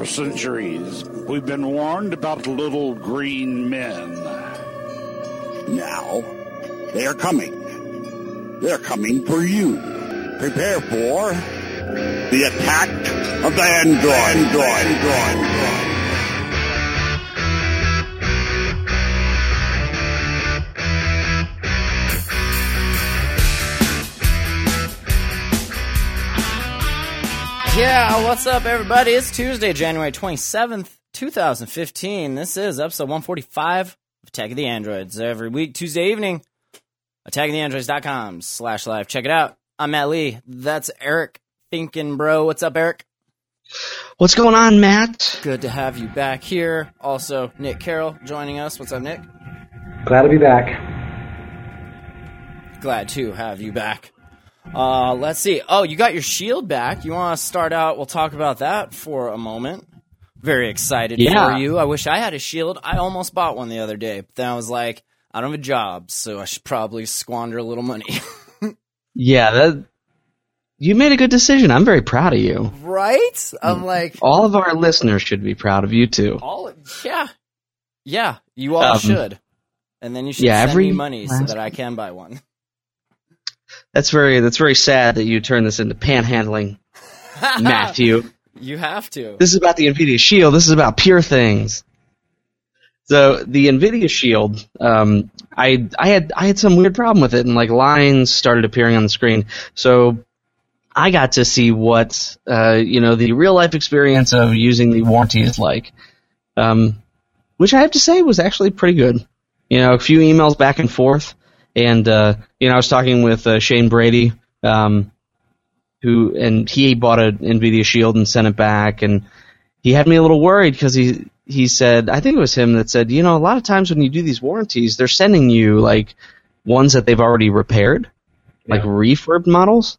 for centuries, we've been warned about little green men. Now, they are coming. They're coming for you. Prepare for the attack of the android. android. android. Yeah, what's up, everybody? It's Tuesday, January 27th, 2015. This is episode 145 of Attack of the Androids. Every week, Tuesday evening, attackoftheandroids.com slash live. Check it out. I'm Matt Lee. That's Eric Thinking Bro. What's up, Eric? What's going on, Matt? Good to have you back here. Also, Nick Carroll joining us. What's up, Nick? Glad to be back. Glad to have you back. Uh, let's see. Oh, you got your shield back. You want to start out? We'll talk about that for a moment. Very excited Yeah. for you. I wish I had a shield. I almost bought one the other day, but then I was like, I don't have a job, so I should probably squander a little money. Yeah, that you made a good decision. I'm very proud of you. right? I'm like, All of our listeners should be proud of you too. all yeah, yeah. You all Um, should, and then you should yeah, send every me money so that I can buy one. That's very that's very sad that you turn this into panhandling, Matthew. You have to. This is about the Nvidia Shield. This is about pure things. So the Nvidia Shield, um, I I had I had some weird problem with it, and like lines started appearing on the screen. So I got to see what uh, you know the real life experience of using the warranty is like, um, which I have to say was actually pretty good. You know, a few emails back and forth, and uh, you know I was talking with uh, Shane Brady. Um, who and he bought an Nvidia Shield and sent it back, and he had me a little worried because he he said I think it was him that said you know a lot of times when you do these warranties they're sending you like ones that they've already repaired, like refurb models,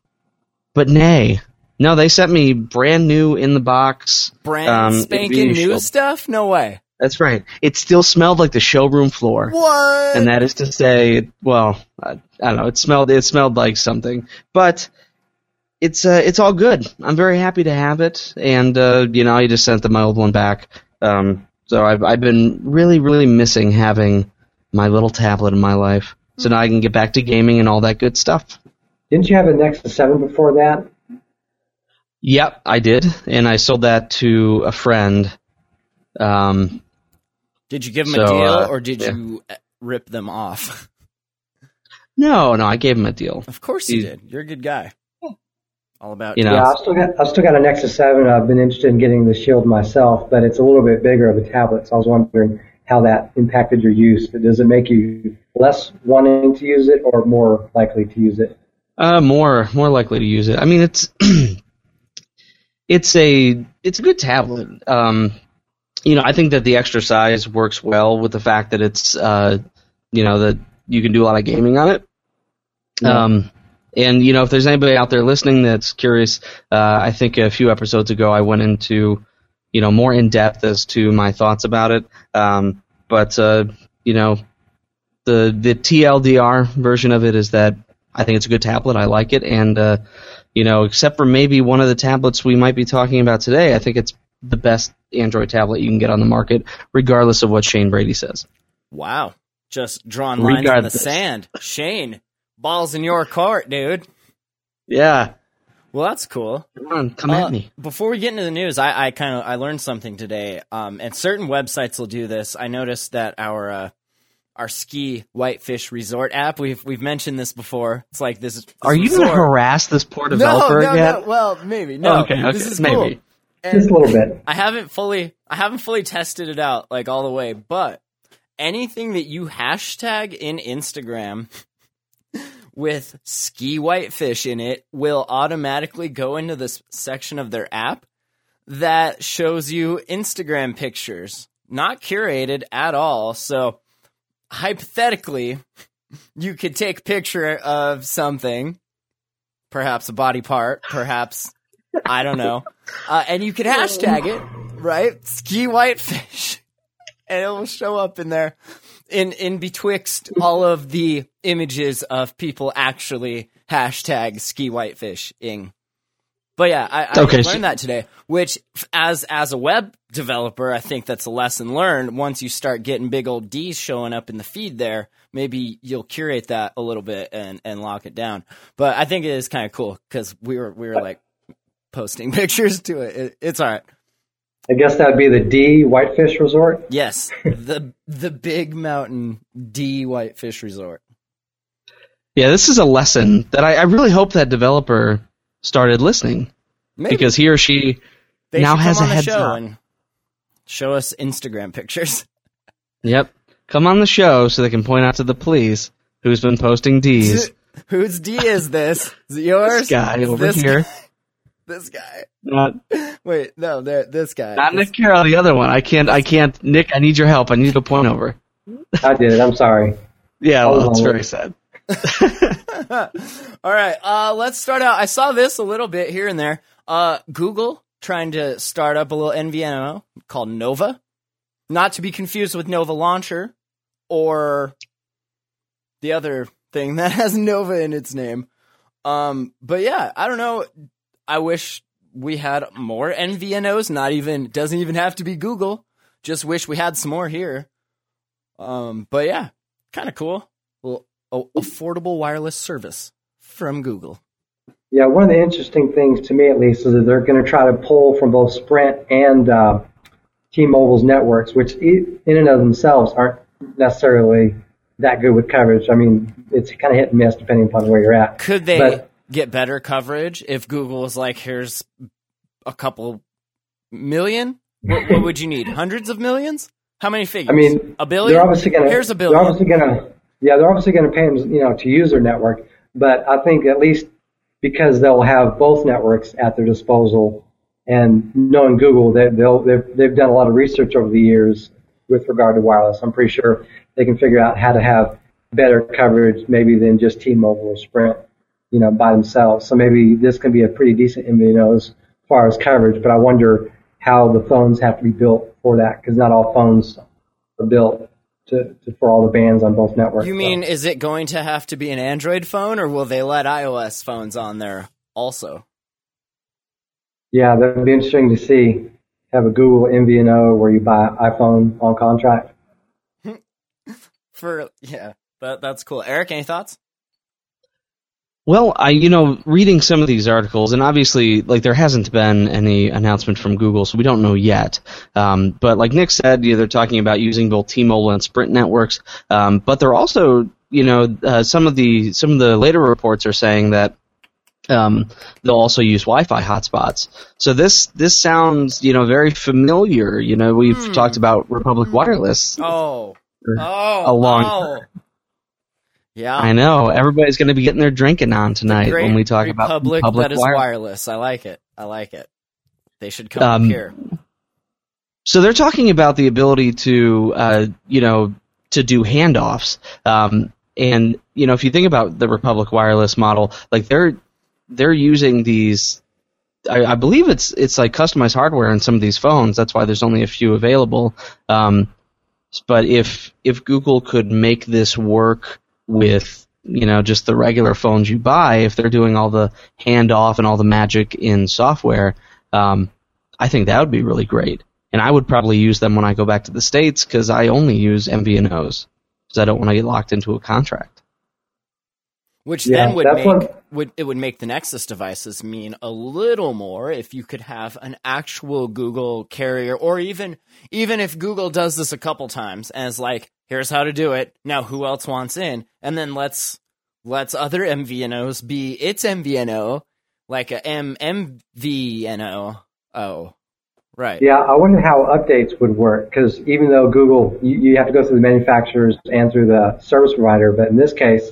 but nay. No, they sent me brand new in the box. Brand um, spanking new stuff? No way. That's right. It still smelled like the showroom floor. What? And that is to say, well, I, I don't know. It smelled. It smelled like something, but it's uh, it's all good. I'm very happy to have it, and uh, you know, I just sent the my old one back. Um, so I've I've been really really missing having my little tablet in my life. So now I can get back to gaming and all that good stuff. Didn't you have a Nexus 7 before that? Yep, I did, and I sold that to a friend. Um, Did you give them So, a deal uh, or did yeah. you uh, rip them off? no, no, I gave him a deal. Of course you You- did. You're a good guy. All about You know, Yeah, I've still got I've still got a Nexus 7. I've been interested in getting the Shield myself, but it's a little bit bigger of a tablet. So I was wondering how that impacted your use. Does it make you less wanting to use it or more likely to use it? Uh, more more likely to use it. I mean, it's it's a it's a good tablet. Um, you know, I think that the extra size works well with the fact that it's uh, you know, that you can do a lot of gaming on it. Yeah. Um, and you know, if there's anybody out there listening that's curious, uh, I think a few episodes ago I went into you know more in depth as to my thoughts about it. Um, but uh, you know, the the TLDR version of it is that I think it's a good tablet. I like it, and uh, you know, except for maybe one of the tablets we might be talking about today, I think it's the best Android tablet you can get on the market, regardless of what Shane Brady says. Wow. Just drawing lines in the sand. Shane, balls in your court, dude. Yeah, Well, that's cool. come on, come Uh, at me. Before we get into the news, I, I kind of I learned something today. Um, and certain websites will do this. I noticed that our uh, our ski whitefish resort app. We've we've mentioned this before. It's like this. this Are you going to harass this poor developer no, no, yet? no. Well, maybe no. okay, okay, This is maybe. cool. Just a little bit. I haven't fully I haven't fully tested it out like all the way, but anything that you hashtag in Instagram with ski whitefish in it will automatically go into this section of their app that shows you Instagram pictures, not curated at all. So hypothetically, you could take a picture of something, perhaps a body part, perhaps I don't know, uh, and you could hashtag it right, ski whitefish, and it will show up in there, in in betwixt all of the images of people actually hashtag ski whitefish ing. But yeah, I, I Okay, learned so- that today. Which, as as a web developer, I think that's a lesson learned. Once you start getting big old D's showing up in the feed there, maybe you'll curate that a little bit and and lock it down. But I think it is kind of cool because we were we were like posting pictures to it. it it's all right. I guess that'd be the D Whitefish Resort. Yes, the the Big Mountain D Whitefish Resort. Yeah, this is a lesson that I, I really hope that developer started listening Maybe because he or she they now has come a on the heads show up. and show us Instagram pictures. Yep. Come on the show so they can point out to the police who's been posting D's. Whose D is this? Is it yours? this guy over This here. Guy- This guy. Not, Wait, no, there. This guy. not This- Nick Carroll, the other one. I can't, I can't, Nick, I need your help. I need to point over. I did it. I'm sorry. Yeah, well, it's very sad. All right, uh, let's start out. I saw this a little bit here and there. Uh, Google trying to start up a little MVNO called Nova, not to be confused with Nova Launcher or the other thing that has Nova in its name. Um, but yeah, I don't know. I wish we had more MVNOs. Not even doesn't even have to be Google. Just wish we had some more here. Um, but yeah, kind of cool. Well, a- affordable wireless service from Google. Yeah, one of the interesting things to me, at least, is that they're going to try to pull from both Sprint and uh, T-Mobile's networks, which in and of themselves aren't necessarily that good with coverage. I mean, it's kind of hit and miss depending upon where you're at. Could they But- get better coverage if Google was like, here's a couple million? What, what would you need? Hundreds of millions? How many figures? I mean, a billion. They're obviously going to. Here's a billion. They're obviously going to. Yeah, they're obviously going to pay them, you know, to use their network. But I think at least because they'll have both networks at their disposal, and knowing Google, they, they'll they've, they've done a lot of research over the years with regard to wireless. I'm pretty sure they can figure out how to have better coverage, maybe than just T-Mobile or Sprint, you know, by themselves. So maybe this can be a pretty decent MVNO as far as coverage. But I wonder how the phones have to be built for that, because not all phones are built to, to for all the bands on both networks. You So- mean, is it going to have to be an Android phone, or will they let iOS phones on there also? Yeah, that'd be interesting to see. Have a Google MVNO where you buy iPhone on contract. For yeah, that that's cool. Eric, any thoughts? Well, I, you know, reading some of these articles, and obviously, like, there hasn't been any announcement from Google, so we don't know yet. Um, but like Nick said, you know, they're talking about using both T-Mobile and Sprint networks. Um, but they're also, you know, uh, some of the some of the later reports are saying that um, they'll also use Wi-Fi hotspots. So this this sounds, you know, very familiar. You know, we've talked about Republic Wireless. Oh, oh, a long oh. Yeah, I know everybody's going to be getting their drinking on tonight when we talk Republic about Republic that is Wireless. wireless. I like it. I like it. They should come Um, up here. So they're talking about the ability to, uh, you know, to do handoffs. Um, and you know, if you think about the Republic Wireless model, like they're they're using these. I, I believe it's it's like customized hardware in some of these phones. That's why there's only a few available. Um, but if if Google could make this work with you know just the regular phones you buy, if they're doing all the handoff and all the magic in software, um, I think that would be really great. And I would probably use them when I go back to the states because I only use MVNOs because I don't want to get locked into a contract. Which Yeah, then would make one- would it would make the Nexus devices mean a little more if you could have an actual Google carrier, or even even if Google does this a couple times and is like, here's how to do it. Now who else wants in? And then let's let's other MVNOs be its MVNO, like a M MVNO. Oh, right. Yeah, I wonder how updates would work because even though Google, you, you have to go through the manufacturers and through the service provider, but in this case,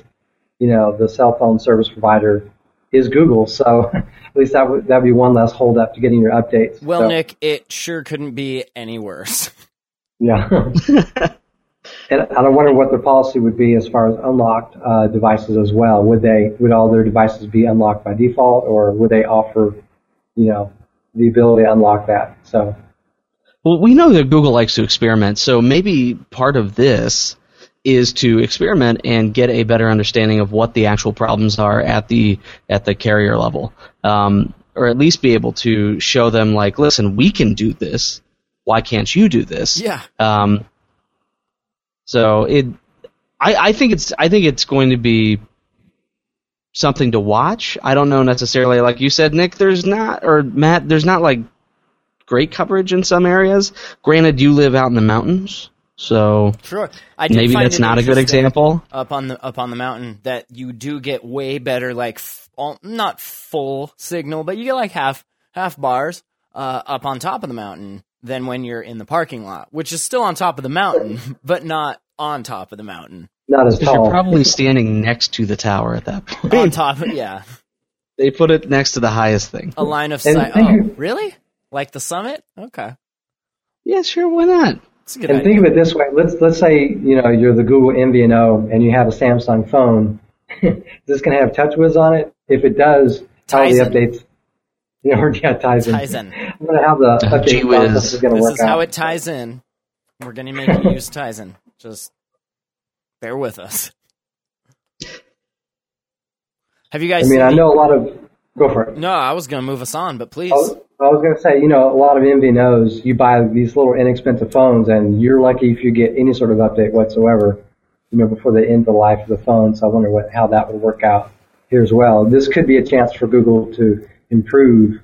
you know, the cell phone service provider is Google, so at least that would that would be one less hold up to getting your updates. Well, So, Nick, it sure couldn't be any worse. yeah. and I wonder what their policy would be as far as unlocked uh, devices as well. Would they would all their devices be unlocked by default, or would they offer, you know, the ability to unlock that? So. Well, we know that Google likes to experiment, so maybe part of this is to experiment and get a better understanding of what the actual problems are at the at the carrier level. Um, or at least be able to show them like, listen, we can do this. Why can't you do this? Yeah. Um, so it, I, I think it's, I think it's going to be something to watch. I don't know necessarily, like you said, Nick. There's not, or Matt. There's not like great coverage in some areas. Granted, you live out in the mountains, so Sure. I did maybe find that's it not a good example. Up on the up on the mountain, that you do get way better, like f- all, not full signal, but you get like half half bars uh, up on top of the mountain than when you're in the parking lot, which is still on top of the mountain, but not on top of the mountain. Not as Because you're probably standing next to the tower at that point. On top, of, yeah, They put it next to the highest thing. a line of sight. think Oh, really? Like the summit? Okay, Yeah, sure. Why not? It's a good And idea. think of it this way: let's let's say you know you're the Google MVNO and you have a Samsung phone. Is this going to have TouchWiz on it? If it does, how are the Tizen. updates? You know, yeah, Ties in. I'm going to have the update gee whiz. is going to This is how out. it ties in. We're gonna make you use Tizen. Just bear with us. Have you guys? I mean, I know a lot of. Go for it. No, I was gonna move us on, but please. I was, was going to say, you know, a lot of MVNOs, you buy these little inexpensive phones, and you're lucky if you get any sort of update whatsoever, you know, before they end the life of the phone. So I wonder what how that would work out here as well. This could be a chance for Google to improve,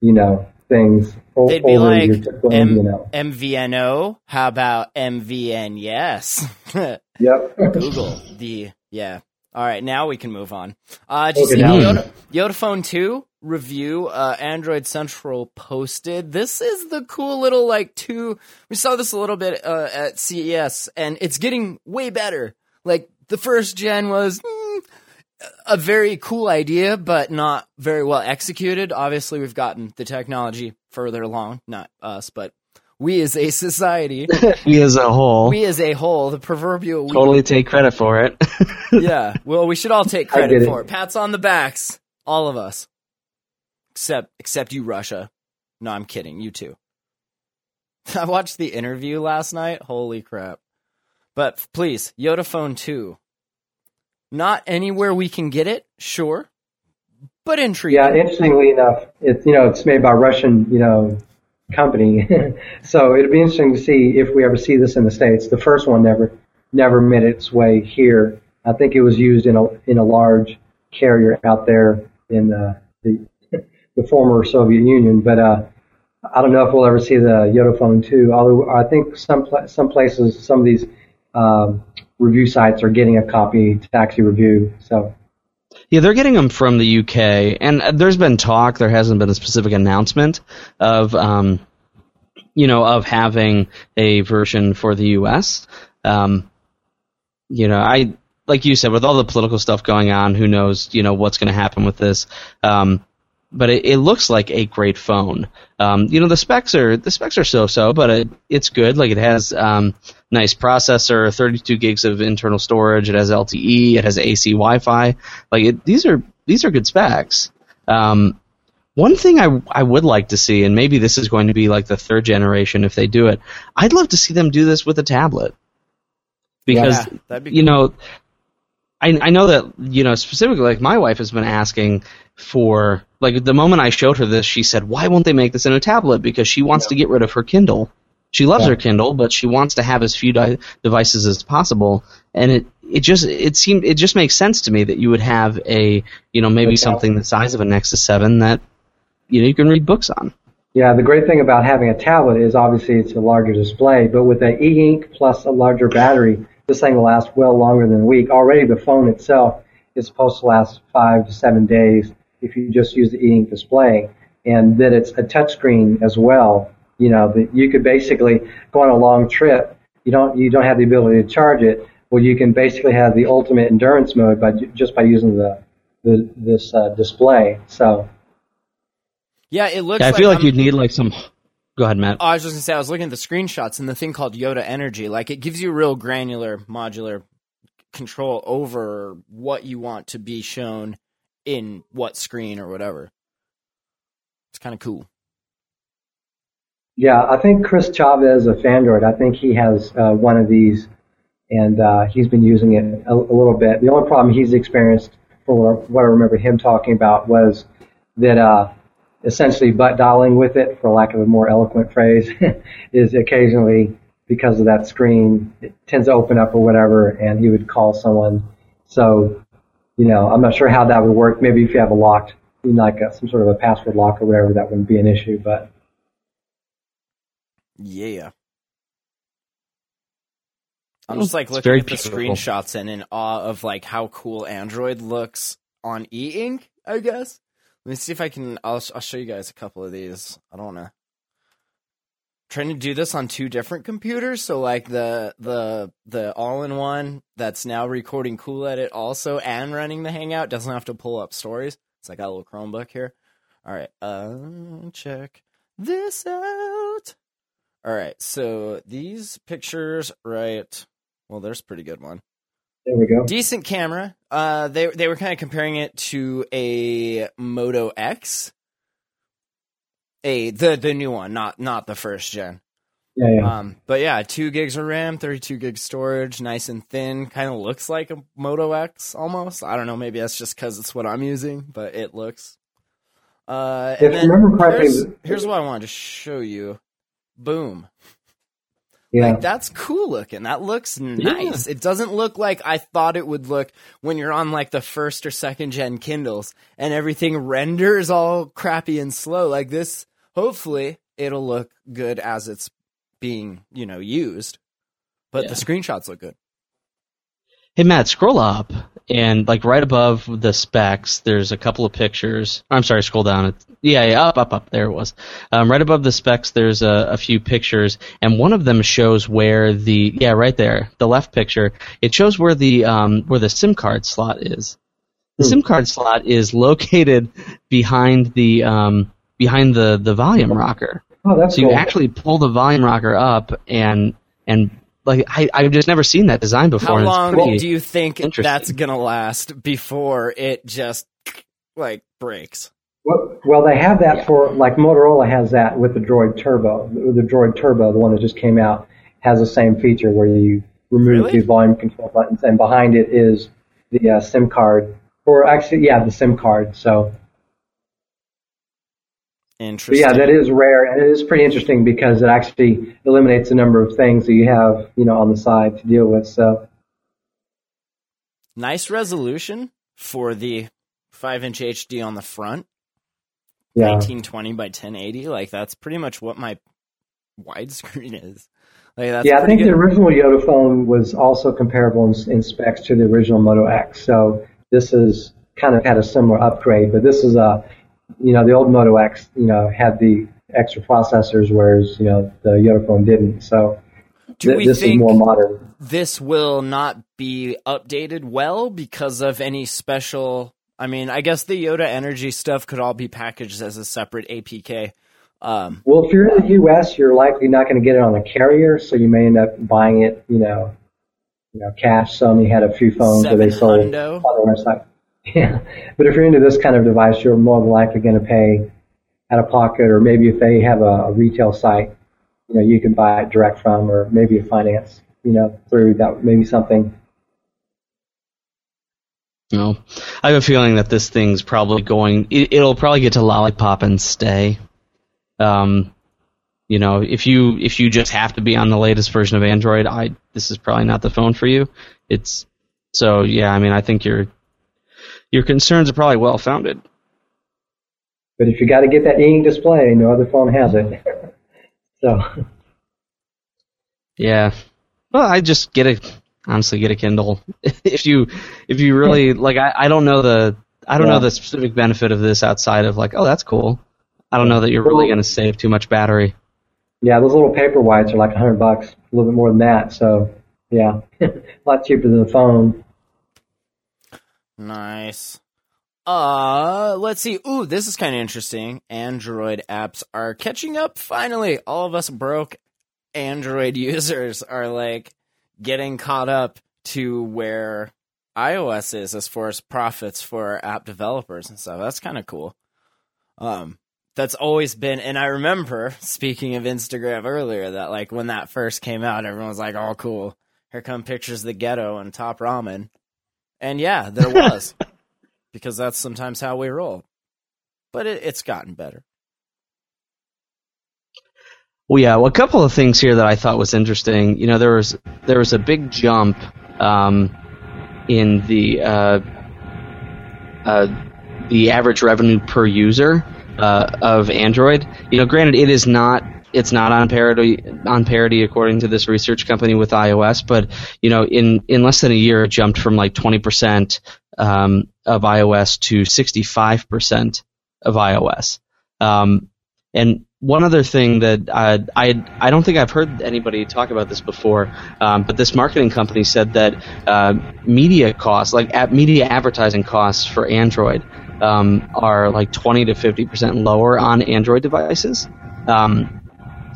you know, things They'd be over like your typical M- MVNO. MVNO. How about MVN? Yes. Yep. Google the yeah. All right, now we can move on. Uh, did you Okay, see YotaPhone 2 review? Uh, Android Central posted. This is the cool little like two. We saw this a little bit uh, at CES, and it's getting way better. Like the first gen was. mm, a very cool idea, but not very well executed. Obviously, we've gotten the technology further along, not us, but we as a society, We as a whole we as a whole, the proverbial we totally take credit for it. yeah. Well, we should all take credit get it. for it. Pats on the backs, all of us, except except you, Russia. No, I'm kidding. You too. I watched the interview last night. Holy crap! But please, YotaPhone Two. Not anywhere we can get it, sure, but intriguing. Yeah, interestingly enough, it's you know it's made by Russian you know company, so it'd be interesting to see if we ever see this in the states. The first one never never made its way here. I think it was used in a in a large carrier out there in the the, the former Soviet Union, but uh, I don't know if we'll ever see the YotaPhone 2. Although I think some some places, some of these um, review sites are getting a copy actually review. So Yeah, they're getting them from the UK, and uh, there's been talk. There hasn't been a specific announcement of, um, you know, of having a version for the US. Um, you know, I like you said, with all the political stuff going on, who knows, you know, what's going to happen with this. Um, but it, it looks like a great phone. Um, you know, the specs are the specs are so-so, but it, it's good. Like it has um, nice processor, 32 gigs of internal storage. It has LTE. It has AC Wi-Fi. Like it, these are these are good specs. Um, one thing I I would like to see, and maybe this is going to be like the third generation if they do it. I'd love to see them do this with a tablet because Yeah, that'd be you know I, I know that you know specifically like my wife has been asking for like the moment I showed her this she said why won't they make this in a tablet because she wants to get rid of her Kindle she loves Yeah. her Kindle but she wants to have as few di- devices as possible and it it just it seemed it just makes sense to me that you would have a you know maybe something the size of a Nexus 7 that you know you can read books on Yeah, the great thing about having a tablet is obviously it's a larger display, but with the e-ink plus a larger battery, this thing will last well longer than a week. Already the phone itself is supposed to last five to seven days if you just use the e-ink display, and then it's a touchscreen as well. You know, that you could basically go on a long trip. You don't you don't have the ability to charge it. Well, you can basically have the ultimate endurance mode by just by using the, the this uh, display. So. yeah, it looks. Yeah, I feel like I'm- you'd need like some go ahead Matt Oh, I was just gonna say I was looking at the screenshots and the thing called Yota Energy. Like it gives you real granular, modular control over what you want to be shown in what screen or whatever. It's kind of cool. Yeah, I think Chris Chavez of Phandroid, I think he has uh, one of these, and uh, he's been using it a, a little bit. The only problem he's experienced, from what I remember him talking about, was that uh, essentially butt dialing with it, for lack of a more eloquent phrase, is occasionally because of that screen, it tends to open up or whatever, and he would call someone. So, you know, I'm not sure how that would work. Maybe if you have a locked, like a, some sort of a password lock or whatever, that wouldn't be an issue. But Yeah. I'm just like looking at the beautiful. screenshots and in awe of like how cool Android looks on e-ink, I guess. Let me see if I can I'll I'll show you guys a couple of these. I don't wanna trying to do this on two different computers, so like the the the all-in-one that's now recording Cool Edit also and running the Hangout doesn't have to pull up stories. So I got a little Chromebook here. All right, uh, check this out. All right, so these pictures, right? Well, there's a pretty good one. there we go. Decent camera. Uh, they they were kind of comparing it to a Moto X, a the the new one, not not the first gen. Yeah, yeah. Um, but yeah, two gigs of RAM, thirty two gig storage, nice and thin. Kind of looks like a Moto X almost. I don't know. Maybe that's just because it's what I'm using, but it looks. Uh, and then remember here's, here's what I wanted to show you. Boom. yeah. Like that's cool looking. That looks nice. It doesn't look like I thought it would look when you're on like the first or second gen Kindles and everything renders all crappy and slow. Like this, hopefully it'll look good as it's being, you know, used. But Yeah. the screenshots look good. Hey Matt, scroll up and like right above the specs, there's a couple of pictures. I'm sorry, scroll down. It's, yeah, yeah, up, up, up. There it was. Um, right above the specs, there's a, a few pictures, and one of them shows where the yeah, right there, the left picture. It shows where the um, where the SIM card slot is. The Hmm. SIM card slot is located behind the um, behind the the volume rocker. oh, that's So you actually pull the volume rocker up and and like I I've just never seen that design before. How long do you think that's gonna last before it just like breaks? Well, well, they have that for like Motorola has that with the Droid Turbo. The Droid Turbo, the one that just came out, has the same feature where you remove Really? the volume control buttons, and behind it is the uh, SIM card, or actually, yeah, the SIM card. So, but Interesting. yeah, that is rare, and it is pretty interesting because it actually eliminates a number of things that you have, you know, on the side to deal with. So, nice resolution for the five inch HD on the front. yeah, 1920 by 1080 like that's pretty much what my widescreen is like that's yeah, I think the original YotaPhone was also comparable in, in specs to the original Moto X. So this is kind of had a similar upgrade, but this is a, you know, the old Moto X, you know, had the extra processors, whereas you know the YotaPhone didn't. So do th- we this is more modern. this will not be updated well because of any special i mean i guess the yota energy stuff could all be packaged as a separate apk um Well, if you're in the U.S., you're likely not going to get it on a carrier, so you may end up buying it, you know, you know, cash. Sony had a few phones where they sold on their website. Yeah, but if you're into this kind of device, you're more than likely going to pay out of pocket, or maybe if they have a, a retail site, you know, you can buy it direct from, or maybe a finance, you know, through that, maybe something. No, I have a feeling that this thing's probably going. It, it'll probably get to lollipop and stay. Um, you know, if you if you just have to be on the latest version of Android, I this is probably not the phone for you. It's so yeah. I mean, I think your your concerns are probably well founded. But if you got to get that e-ink display, no other phone has it. so. Yeah. Well, I just get a honestly get a Kindle. if you if you really like, I, I don't know the I don't Yeah. know the specific benefit of this outside of like, oh, that's cool. I don't know that you're really going to save too much battery. Yeah, those little paper whites are like a hundred bucks, a little bit more than that. So, yeah, a lot cheaper than the phone. Nice. Uh, let's see. Ooh, this is kind of interesting. Android apps are catching up finally. All of us broke Android users are like getting caught up to where iOS is as far as profits for app developers and stuff. That's kind of cool. Um, that's always been, and I remember speaking of Instagram earlier that like when that first came out, everyone was like, "Oh, cool! Here come pictures of the ghetto and top ramen." And yeah, there was. because that's sometimes how we roll. but it, it's gotten better. Well, yeah. Well, a couple of things here that I thought was interesting. You know, there was there was a big jump um, in the uh, uh, the average revenue per user uh, of Android. You know, granted, it is not it's not on parity on parity according to this research company with iOS, but you know, in in less than a year, it jumped from like twenty percent um, of iOS to sixty five percent of iOS. Um, and one other thing that I, I I don't think I've heard anybody talk about this before, um, but this marketing company said that uh, media costs, like at media advertising costs for Android, um, are like twenty to fifty percent lower on Android devices. Um,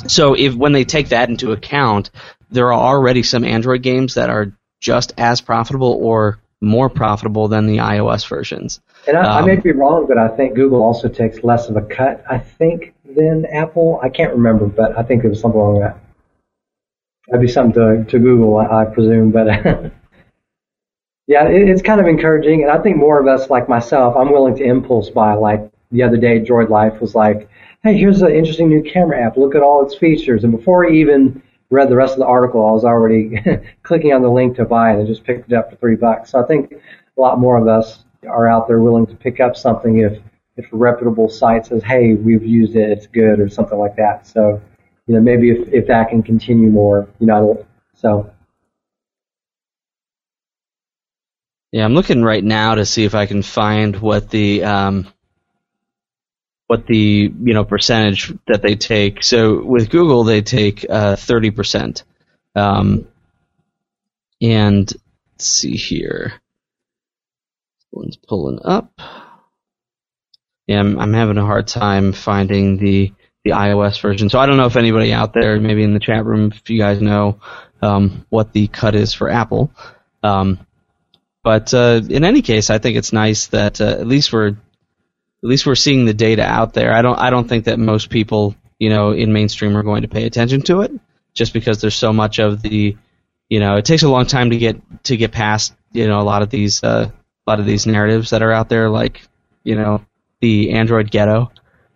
so if when they take that into account, there are already some Android games that are just as profitable or more profitable than the iOS versions. And I, I Um, may be wrong, but I think Google also takes less of a cut. I think than Apple. I can't remember, but I think it was something along that. That'd be something to to Google, I, I presume. But yeah, it, it's kind of encouraging, and I think more of us, like myself, I'm willing to impulse buy. Like the other day, Droid Life was like, "Hey, here's an interesting new camera app. Look at all its features." And before I even read the rest of the article, I was already clicking on the link to buy it and just picked it up for three bucks. So I think a lot more of us are out there willing to pick up something if if a reputable site says, "Hey, we've used it, it's good," or something like that. So, you know, maybe if if that can continue more, you know, so Yeah, I'm looking right now to see if I can find what the um, what the you know percentage that they take. So with Google, they take uh, thirty percent, um, and let's see here. One's pulling up. Yeah, I'm, I'm having a hard time finding the the iOS version. So I don't know if anybody out there, maybe in the chat room, if you guys know um, what the cut is for Apple. Um, but uh, in any case, I think it's nice that uh, at least we're at least we're seeing the data out there. I don't I don't think that most people you know in mainstream are going to pay attention to it just because there's so much of the you know it takes a long time to get to get past you know a lot of these uh, a lot of these narratives that are out there like you know the Android ghetto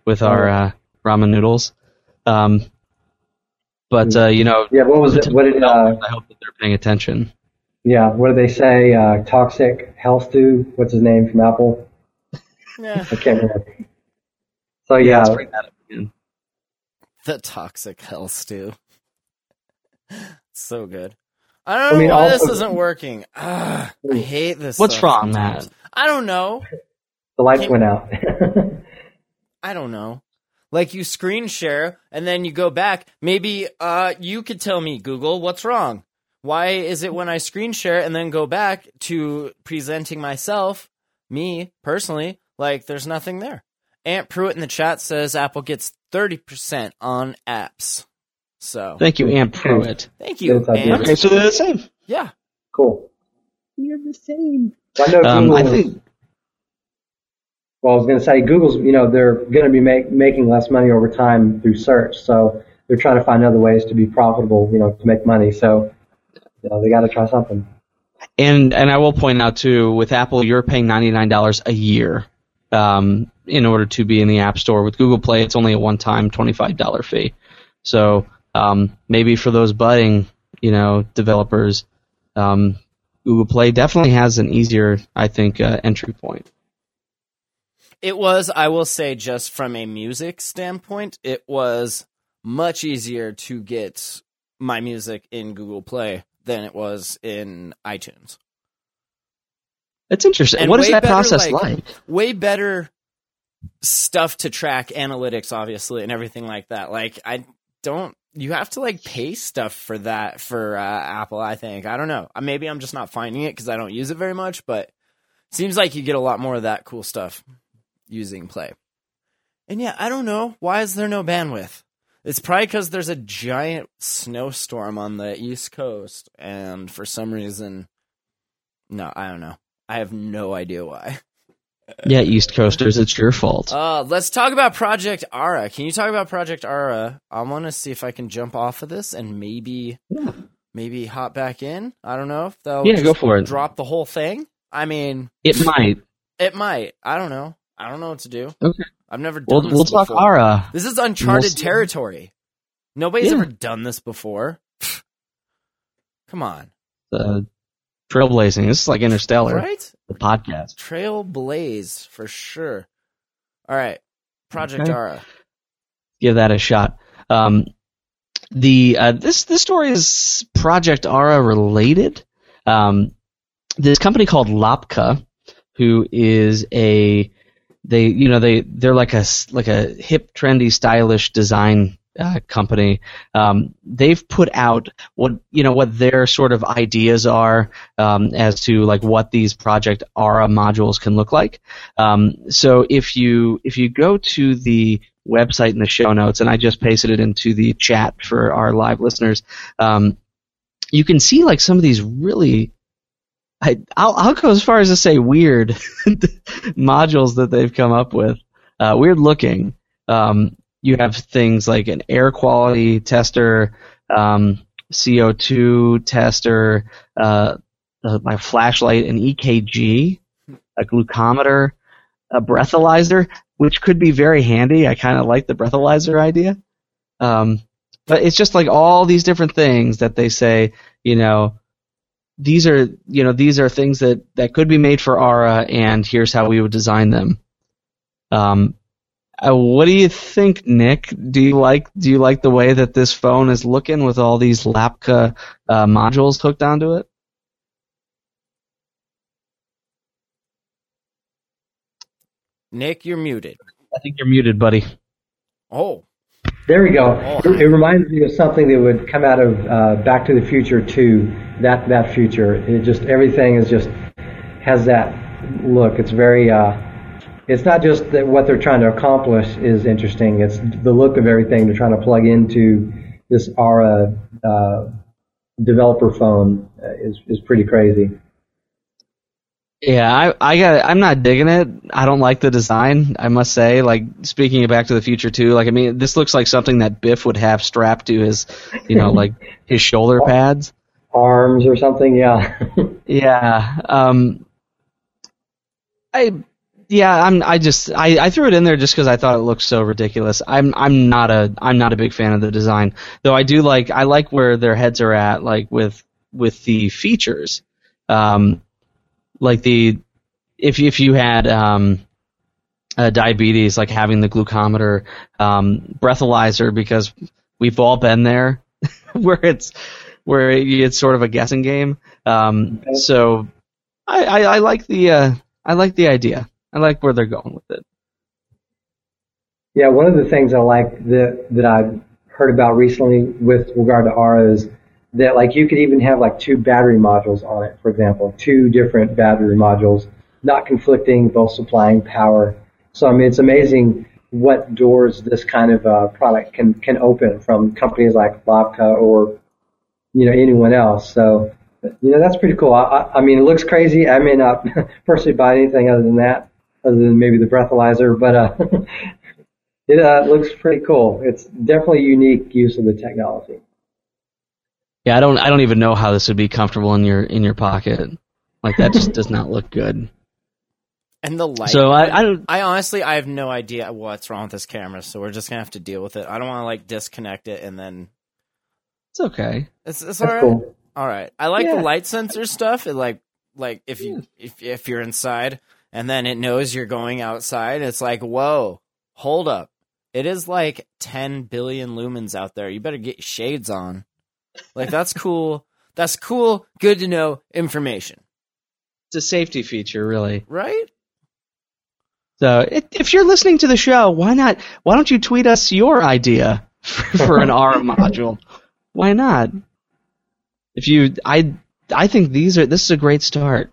with our uh, ramen noodles. Um, but uh, you know, yeah. What was it? What did uh, I hope that they're paying attention. yeah? What do they say? Uh, toxic health do? What's his name from Apple? Yeah, I can't remember. So yeah, let's bring that up again. the toxic hell stew. so good. I don't know I mean, why this also- isn't working. Ah, I hate this. What's stuff wrong. Matt? I don't know. the lights went out. I don't know. Like you screen share and then you go back. Maybe uh you could tell me, Google, what's wrong? Why is it when I screen share and then go back to presenting myself, me personally, like there's nothing there? Ant Pruitt in the chat says Apple gets 30% on apps. So Thank you, Ant Pruitt. thank you, Yes, Ant. Okay, so they're the same. Yeah. cool. You're the same. I know Um, Google I think Well, I was going to say Google's, you know, they're going to be make, making less money over time through search, so they're trying to find other ways to be profitable, you know, to make money. So, you know, they got to try something. And and I will point out too, with Apple, you're paying ninety nine dollars a year um, in order to be in the App Store. With Google Play, it's only a one time twenty five dollar fee. So um, maybe for those budding, you know, developers, um, Google Play definitely has an easier, I think, uh, entry point. It was, I will say, just from a music standpoint, it was much easier to get my music in Google Play than it was in iTunes. It's interesting. And what is that better, process like- like? Way better stuff to track analytics, obviously, and everything like that. Like, I don't, you have to like pay stuff for that for uh, Apple, I think. I don't know. Uh, Maybe I'm just not finding it because I don't use it very much, but seems like you get a lot more of that cool stuff using Play. And yeah, I don't know. Why is there no bandwidth? It's probably because there's a giant snowstorm on the East Coast, and for some reason, no, I don't know. I have no idea why. Yeah, East Coasters, it's your fault. Uh, let's talk about Project Ara. Can you talk about Project Ara? I want to see if I can jump off of this and maybe, Yeah. maybe hop back in. I don't know if they'll Yeah, go for it. Drop the whole thing. I mean, It might. it might. I don't know. I don't know what to do. Okay. I've never done We'll this we'll talk. Ara. This is uncharted see. territory. Nobody's Yeah. ever done this before. Come on, Uh, trailblazing. This is like Interstellar, right? the podcast. Trailblaze for sure. All right, Project Okay. Ara. Give that a shot. Um, the uh, this this story is Project Ara related. Um, this company called Lapka, who is a they you know they they're like a like a hip, trendy, stylish design uh, company. Um, they've put out what you know what their sort of ideas are um, as to like what these Project Ara modules can look like. Um, so if you if you go to the website in the show notes, and I just pasted it into the chat for our live listeners, um, you can see like some of these really. I, I'll, I'll go as far as to say weird modules that they've come up with. Uh, weird looking. Um, you have things like an air quality tester, um, CO2 tester, uh, my flashlight, an EKG, a glucometer, a breathalyzer, which could be very handy. I kind of like the breathalyzer idea. Um, but it's just like all these different things that they say, you know, these are, you know, these are things that, that could be made for Ara and here's how we would design them. Um, uh, what do you think, Nick? Do you like, do you like the way that this phone is looking with all these Lapka, uh, modules hooked onto it? Nick, you're muted. I think you're muted, buddy. Oh, There we go. Oh. It, it reminds me of something that would come out of uh, Back to the Future 2. That that future, it just everything is just has that look. It's very. Uh, it's not just that what they're trying to accomplish is interesting. It's the look of everything they're trying to plug into this Ara uh, developer phone uh, is is pretty crazy. Yeah, I, I got. I'm not digging it. I don't like the design. I must say. Like speaking of Back to the Future too. Like I mean, this looks like something that Biff would have strapped to his, you know, like his shoulder pads. Arms or something, yeah. Yeah. Um. I. Yeah. I'm. I just. I, I threw it in there just because I thought it looked so ridiculous. I'm. I'm not a. I'm not a big fan of the design, though. I do like. I like where their heads are at, like with with the features. Um. Like the, if if you had um. Uh, diabetes, like having the glucometer, um, breathalyzer, because we've all been there, where it's where it's sort of a guessing game. Um, Okay. so I, I, I like the uh, I like the idea. I like where they're going with it. Yeah, one of the things I like that that I've heard about recently with regard to Ara is that like you could even have like two battery modules on it, for example, two different battery modules, not conflicting, both supplying power. So I mean, it's amazing what doors this kind of uh, product can can open from companies like Lapka or you know anyone else. So you know that's pretty cool. I, I, I mean, it looks crazy. I may not personally buy anything other than that, other than maybe the breathalyzer, but uh, it uh, looks pretty cool. It's definitely unique use of the technology. Yeah, I don't I don't even know how this would be comfortable in your in your pocket. Like that just does not look good. and the light. So I I. I honestly, I have no idea what's wrong with this camera, so we're just gonna have to deal with it. I don't want to like disconnect it and then It's okay. it's it's That's all right. cool. All right, I like Yeah. the light sensor stuff. It like like if you if if you're inside and then it knows you're going outside. It's like whoa, hold up. It is like 10 billion lumens out there. You better get shades on. Like that's cool. That's cool. Good to know information, It's a safety feature, really. right? So if, you're listening to the show, why not? Why don't you tweet us your idea for, for an R module? Why not? If you, I, I think these are. This is a great start.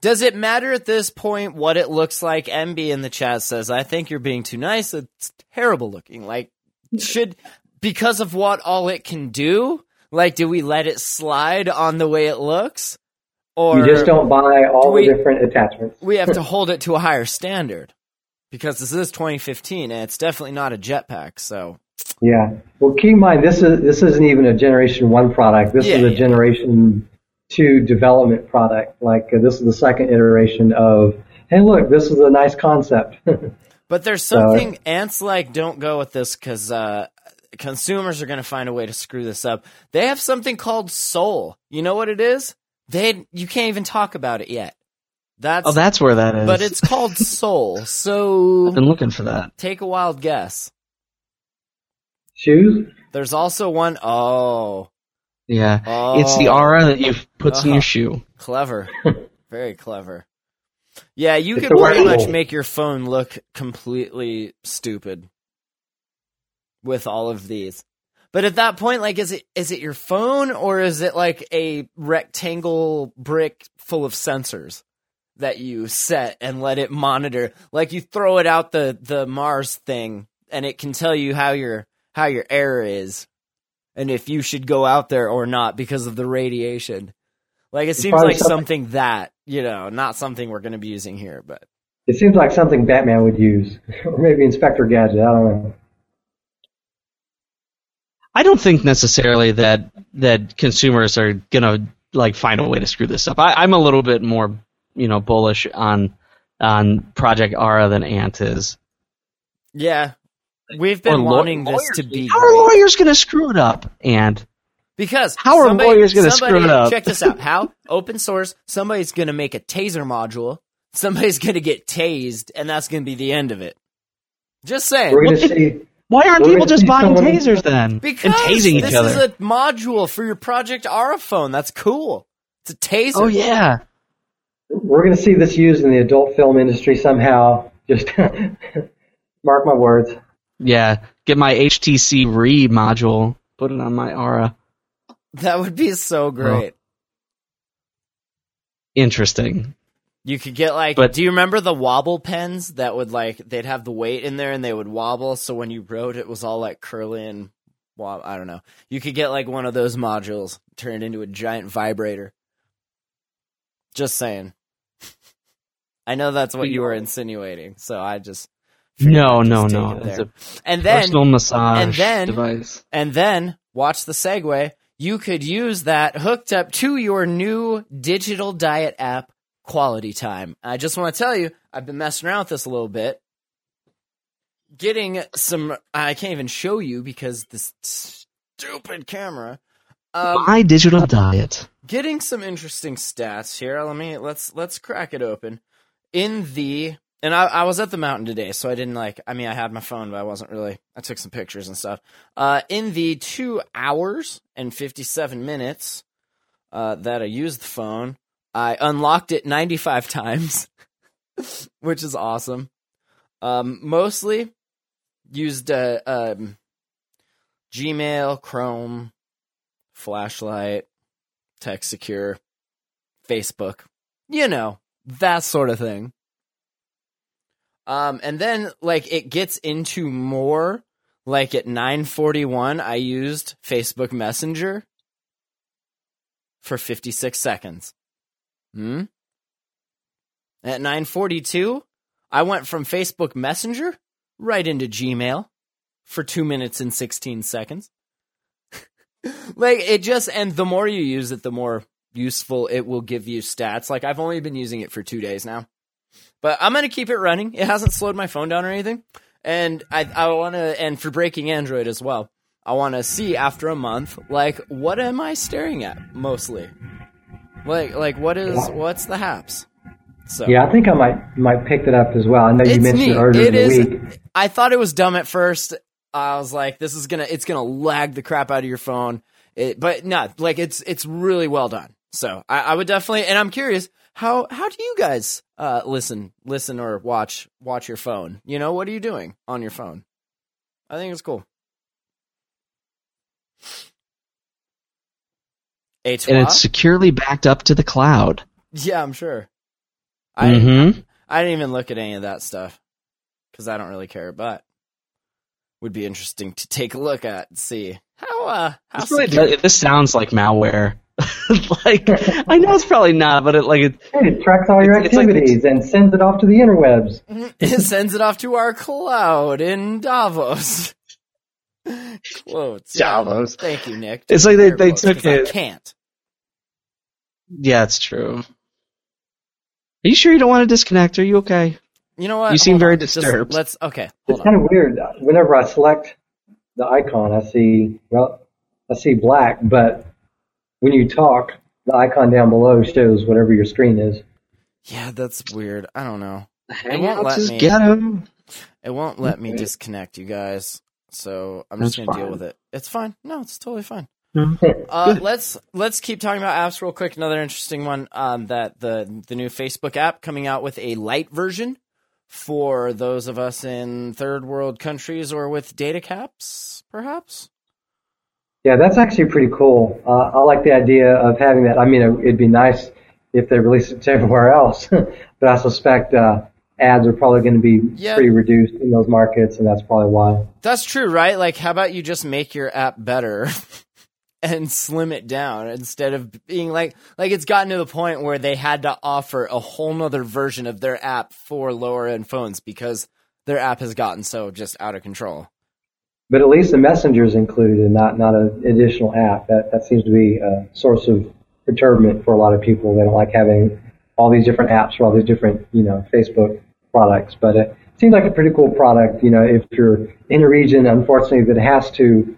Does it matter at this point what it looks like? MB in the chat says, I think you're being too nice. It's terrible looking. Like, should, because of what all it can do, like, do we let it slide on the way it looks? Or You just don't buy all we- the different attachments. we have to hold it to a higher standard? Because this is 2015 and it's definitely not a jetpack, so. Yeah. Well, keep in mind this is this isn't even a Generation One product. This Yeah, is a. Generation Two development product. Like uh, this is the second iteration of. Hey, look, this is a nice concept. But there's something ants like don't go with this because uh, consumers are going to find a way to screw this up. They have something called soul. You know what it is? They you can't even talk about it yet. That's Oh, that's where that is. but it's called soul. So I've been looking for that. take a wild guess. Shoes? There's also one oh Yeah, oh it's the aura that you puts in Uh-huh. your shoe. Clever. Very clever. Yeah, you It's could pretty much make your phone look completely stupid with all of these. But at that point, like, is it is it your phone or is it like a rectangle brick full of sensors that you set and let it monitor? Like you throw it out the the Mars thing and it can tell you how your how your air is and if you should go out there or not because of the radiation. Like it seems like something- something that, you know, not something we're going to be using here, but It seems like something Batman would use, or maybe Inspector Gadget. I don't know. I don't think necessarily that that consumers are gonna like find a way to screw this up. I, I'm a little bit more, you know, bullish on on Project Ara than Ant is. yeah. We've been Or law- wanting this to be How are lawyers gonna screw it up? And Because How are somebody- lawyers gonna screw it up? Check this out. How open source? Somebody's gonna make a taser module. Somebody's gonna get tased, and that's gonna be the end of it. Just saying. We're going to see. why aren't We're people gonna just buying someone- tasers then because and tasing this each other? is a module for your Project Ara phone. That's cool. It's a taser. oh yeah, We're going to see this used in the adult film industry somehow. Just mark my words. Yeah. Get my HTC Re module, put it on my Ara. That would be so great. Interesting. You could get like, But- do you remember the wobble pens that would like they'd have the weight in there and they would wobble, so when you wrote it was all like curly and wob- I don't know. You could get like one of those modules turned into a giant vibrator. Just saying. I know that's what you were insinuating, so I just No, no, no. It's a and then personal massage and then- device. and then watch the segue. You could use that hooked up to your new digital diet app, Quality Time. I just want to tell you, I've been messing around with this a little bit. Getting some, I can't even show you because this stupid camera. Um, my digital diet. getting some interesting stats here. Let me let's let's crack it open. In the and I, I was at the mountain today, so I didn't like. I mean, I had my phone, but I wasn't really. I took some pictures and stuff. Uh, in the two hours and fifty seven minutes uh, that I used the phone, I unlocked it ninety five times, which is awesome. Um, mostly used uh, um, Gmail, Chrome, Flashlight, Text Secure, Facebook, you know, that sort of thing. Um, and then like it gets into more like at 941 I used Facebook Messenger for 56 seconds. Hmm? At 942 I went from Facebook Messenger right into Gmail for 2 minutes and 16 seconds. like it just and the more you use it the more useful it will give you stats. Like I've only been using it for 2 days now. But I'm gonna keep it running. It hasn't slowed my phone down or anything. And I I wanna and for breaking Android as well. I wanna see after a month, like, what am I staring at mostly? Like like what is what's the haps? So Yeah, I think I might might pick that up as well. I know you mentioned neat. it earlier It in the is- week. I thought it was dumb at first. I was like, this is gonna, it's gonna lag the crap out of your phone. It, but no, like it's, it's really well done. So I, I would definitely, and I'm curious, how, how do you guys, uh, listen, listen or watch, watch your phone? You know, what are you doing on your phone? I think it's cool. A And it's securely backed up to the cloud. yeah, I'm sure. I, Mm-hmm. I didn't even look at any of that stuff because I don't really care, but would be interesting to take a look at and see how uh how This, really this sounds like malware. like I know it's probably not, but it like it, Hey, it tracks all your It's- it's like activities and sends it off to the interwebs. it sends it off to our cloud in Davos. Quotes. Davos. Thank you, Nick. It's like they- they quotes, took 'cause I it- can't. yeah, it's true. Are you sure you don't want to disconnect? Are you okay? You know what? You seem Hold very on. Just- disturbed. let's okay. It's on. kind of weird. Whenever I select the icon, I see well, I see black, but when you talk, the icon down below shows whatever your screen is. Yeah, that's weird. I don't know. It won't let Hangouts is me. ghetto. It won't let me disconnect you guys, so I'm just That's gonna deal with it. It's fine. No, it's totally fine. Uh, let's let's keep talking about apps real quick. Another interesting one um, that the the new Facebook app coming out with a light version for those of us in third world countries or with data caps, perhaps. Yeah, that's actually pretty cool. Uh, I like the idea of having that. I mean, it, it'd be nice if they released it to everywhere else, but I suspect uh, ads are probably going to be Yeah. pretty reduced in those markets, and that's probably why. That's true, right? Like, how about you just make your app better and slim it down instead of being like, like it's gotten to the point where they had to offer a whole nother version of their app for lower end phones because their app has gotten so just out of control. But at least the messenger is included and not not an additional app. That that seems to be a source of perturbation for a lot of people. They don't like having all these different apps for all these different you know Facebook products. But it seems like a pretty cool product. You know, if you're in a region, unfortunately, that has to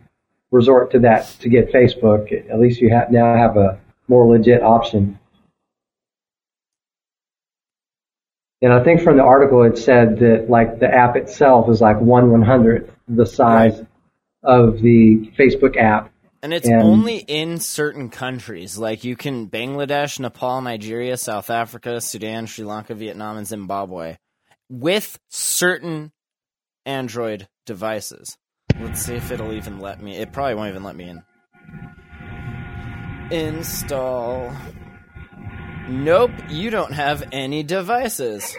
resort to that to get Facebook, at least you have now have a more legit option. And I think from the article it said that like the app itself is like one one hundredth the size of the Facebook app. And it's And- only in certain countries. Like you can Bangladesh, Nepal, Nigeria, South Africa, Sudan, Sri Lanka, Vietnam, and Zimbabwe with certain Android devices. Let's see if it'll even let me. It probably won't even let me in. Install. Nope, you don't have any devices.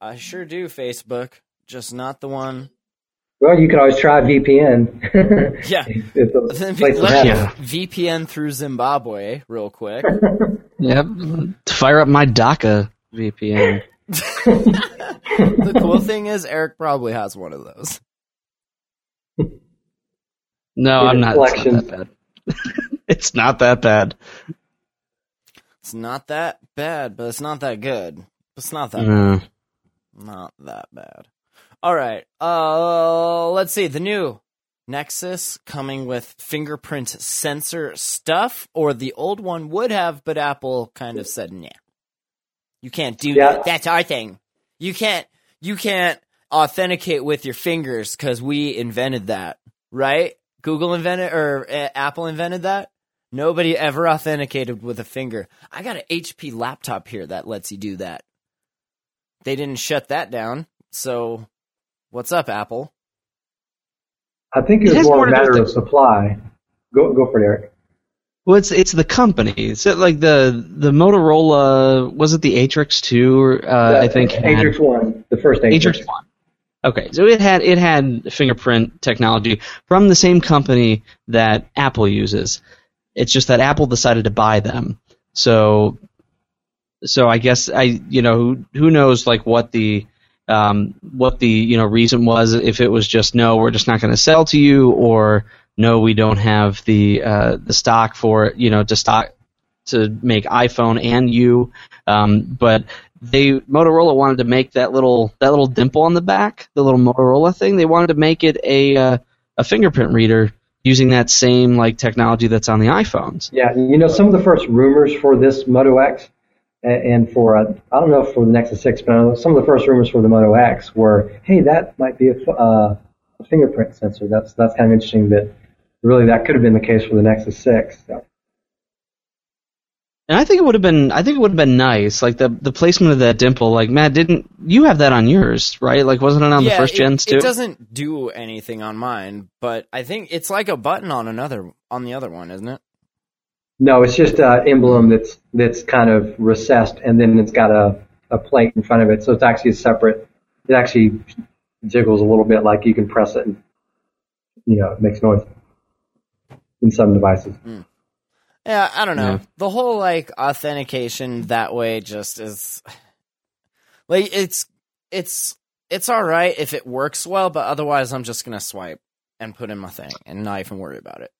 I sure do, Facebook. Just not the one. Well, you can always try VPN. Yeah. Let place me will have Yeah. VPN through Zimbabwe real quick. Yep. Fire up my DACA VPN. the cool thing is Eric probably has one of those. No, Need I'm not. It's not that bad. it's not that bad. It's not that bad, but it's not that good. It's not that No. not that bad. All right. Uh let's see. The new Nexus coming with fingerprint sensor stuff or the old one would have, but Apple kind of said, "Nah. You can't do Yeah. that. That's our thing. You can't you can't authenticate with your fingers cuz we invented that." Right? Google invented or uh, Apple invented that? Nobody ever authenticated with a finger. I got an HP laptop here that lets you do that. They didn't shut that down. So, what's up, Apple? I think It it was has more more a matter with of supply. Go go for it, Eric. Well, it's it's the company. So like the the Motorola was it the Atrix two? Or, uh, I think had- Atrix One, the first Atrix. Atrix One. Okay, so it had it had fingerprint technology from the same company that Apple uses. It's just that Apple decided to buy them. So so I guess I you know who who knows like what the um, what the you know reason was if it was just no we're just not going to sell to you or no we don't have the uh, the stock for you know to stock to make iPhone and you um, but they Motorola wanted to make that little that little dimple on the back the little Motorola thing they wanted to make it a uh, a fingerprint reader using that same like technology that's on the iPhones Yeah, you know some of the first rumors for this Moto X and for uh, I don't know for the Nexus Six, but I know some of the first rumors for the Moto X were, hey, that might be a, uh, a fingerprint sensor. That's that's kind of interesting. That really that could have been the case for the Nexus Six. So. And I think it would have been I think it would have been nice, like the the placement of that dimple. Like Matt, didn't you have that on yours, right? Like wasn't it on the first it, gens too? It doesn't do anything on mine, but I think it's like a button on another on the other one, isn't it? No, it's just an emblem that's that's kind of recessed, and then it's got a, a plate in front of it, so it's actually a separate. It actually jiggles a little bit, like you can press it, and you know, it makes noise in some devices. Hmm. Yeah, I don't know. Yeah. The whole like authentication that way just is like it's it's it's all right if it works well, but otherwise I'm just gonna swipe and put in my thing and not even worry about it.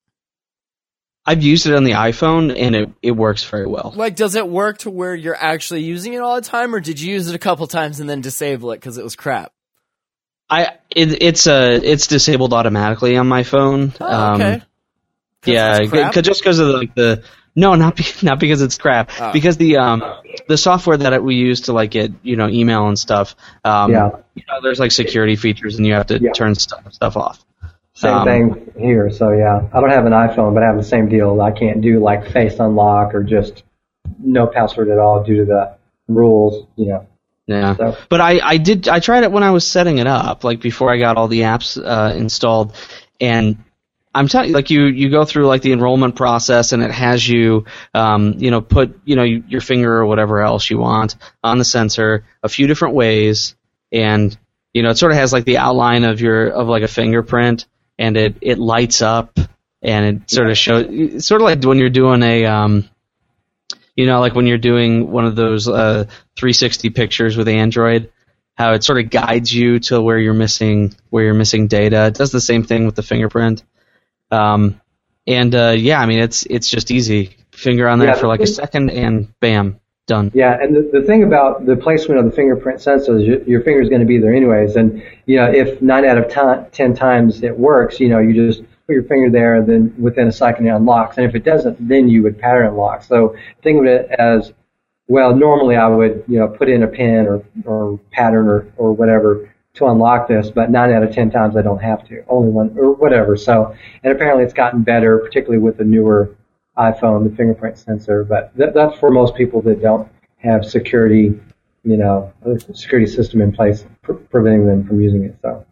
I've used it on the iPhone and it, it works very well. Like, does it work to where you're actually using it all the time, or did you use it a couple times and then disable it because it was crap? I it, it's uh it's disabled automatically on my phone. Oh, okay. Um, yeah, it's crap? just because of the, like the no, not be, not because it's crap. Oh. Because the um the software that we use to like get you know email and stuff. Um, Yeah. You know, there's like security features and you have to Yeah. turn stuff stuff off. Same Um, thing here. So yeah, I don't have an iPhone, but I have the same deal. I can't do like face unlock or just no password at all due to the rules. You know. Yeah. So But I, I did I tried it when I was setting it up, like before I got all the apps uh, installed, and I'm telling you, like you you go through like the enrollment process, and it has you, um, you know, put you know your finger or whatever else you want on the sensor a few different ways, and you know it sort of has like the outline of your of like a fingerprint, and it it lights up, and it sort of shows, sort of like when you're doing a um, you know, like when you're doing one of those uh, 360 pictures with Android, how it sort of guides you to where you're missing where you're missing data. It does the same thing with the fingerprint. Um, and uh, yeah, I mean it's it's just easy. Finger on there Yeah. for like a second, and bam, done. Yeah, and the, the thing about the placement of the fingerprint sensor is your, your finger's going to be there anyways. And you know, if nine out of ten times it works, you know, you just put your finger there, and then within a second it unlocks. And if it doesn't, then you would pattern unlock. So think of it as well. Normally, I would you know put in a pin or or pattern or or whatever to unlock this, but nine out of ten times I don't have to. Only one or whatever. So, and apparently it's gotten better, particularly with the newer iPhone, the fingerprint sensor. But that, that's for most people that don't have security, you know, security system in place pr- preventing them from using it. So,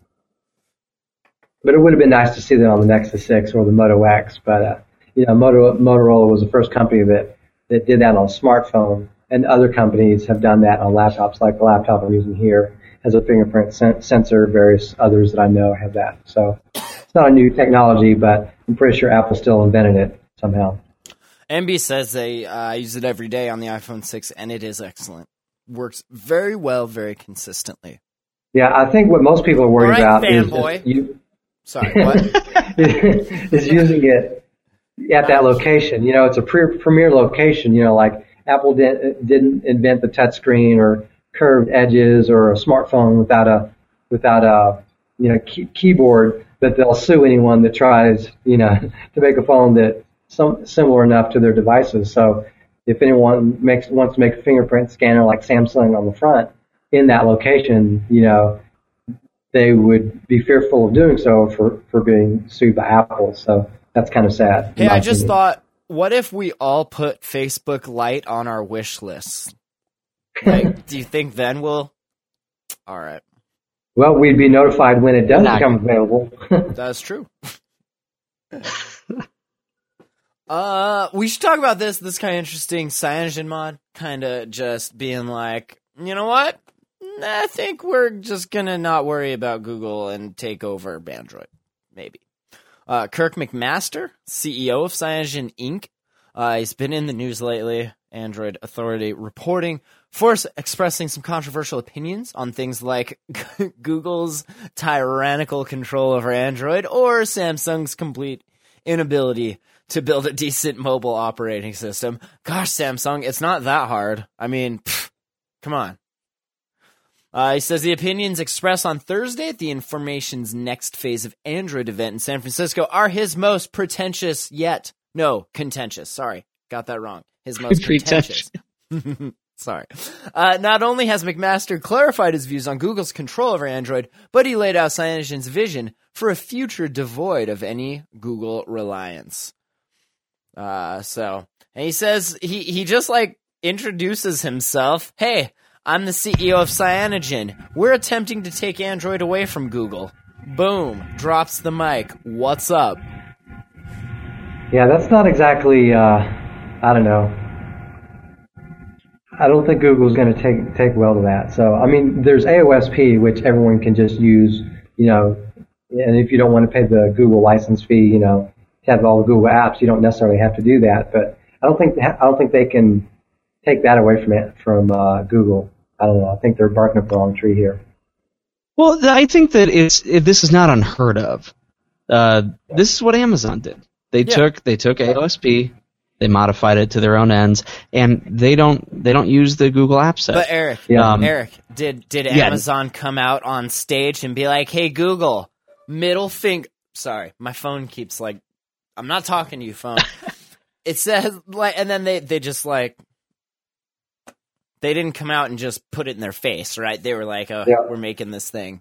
but it would have been nice to see that on the Nexus 6 or the Moto X. But uh, you know, Moto, Motorola was the first company that that did that on a smartphone, and other companies have done that on laptops, like the laptop I'm using here has a fingerprint sen- sensor. Various others that I know have that. So it's not a new technology, but I'm pretty sure Apple still invented it somehow. MB says they uh, use it every day on the iPhone 6, and it is excellent. Works very well, very consistently. Yeah, I think what most people are worried right, about is just you Sorry, what? is using it at that location. You know, it's a pre- premier location. You know, like Apple didn't didn't invent the touchscreen or curved edges or a smartphone without a without a you know key- keyboard. But they'll sue anyone that tries you know to make a phone that some similar enough to their devices. So if anyone makes wants to make a fingerprint scanner like Samsung on the front in that location, you know, they would be fearful of doing so for, for being sued by Apple. So that's kind of sad. in Hey, I just opinion. thought, what if we all put Facebook Lite on our wish list? Like, do you think then we'll? All right, Well, we'd be notified when it does Not- become available. that's true. uh, we should talk about this. This kind of interesting. Cyanogen mod, kind of just being like, you know what? I think we're just gonna not worry about Google and take over Android, maybe. Uh, Kirt McMaster, CEO of Cyanogen Inc., uh, he's been in the news lately. Android Authority reporting for s- expressing some controversial opinions on things like Google's tyrannical control over Android or Samsung's complete inability to build a decent mobile operating system. Gosh, Samsung, it's not that hard. I mean, pff, come on. Uh, he says the opinions expressed on Thursday at the Information's next phase of Android event in San Francisco are his most pretentious yet. No, contentious. Sorry, got that wrong. His most Pretentious. Sorry. Uh, not only has McMaster clarified his views on Google's control over Android, but he laid out Cyanogen's vision for a future devoid of any Google reliance. Uh, so, and he says he, he just like introduces himself. Hey, I'm the CEO of Cyanogen. We're attempting to take Android away from Google. Boom, drops the mic. What's up? yeah, that's not exactly, uh, I don't know. I don't think Google's going to take take well to that. So, I mean, there's AOSP, which everyone can just use, you know, and if you don't want to pay the Google license fee, you know, to have all the Google apps, you don't necessarily have to do that. But I don't think I don't think they can take that away from it from uh, Google. I don't know. I think they're barking up the wrong tree here. Well, I think that it's it, this is not unheard of. Uh, this is what Amazon did. They Yeah. took they took AOSP, they modified it to their own ends, and they don't they don't use the Google App Set. But Eric, Yeah. Um, Eric, did did yeah. Amazon come out on stage and be like, "Hey Google, middle finger"? Sorry, my phone keeps like, I'm not talking to you, phone. it says like, and then they they just like, they didn't come out and just put it in their face, right? They were like, "Oh, Yeah. we're making this thing."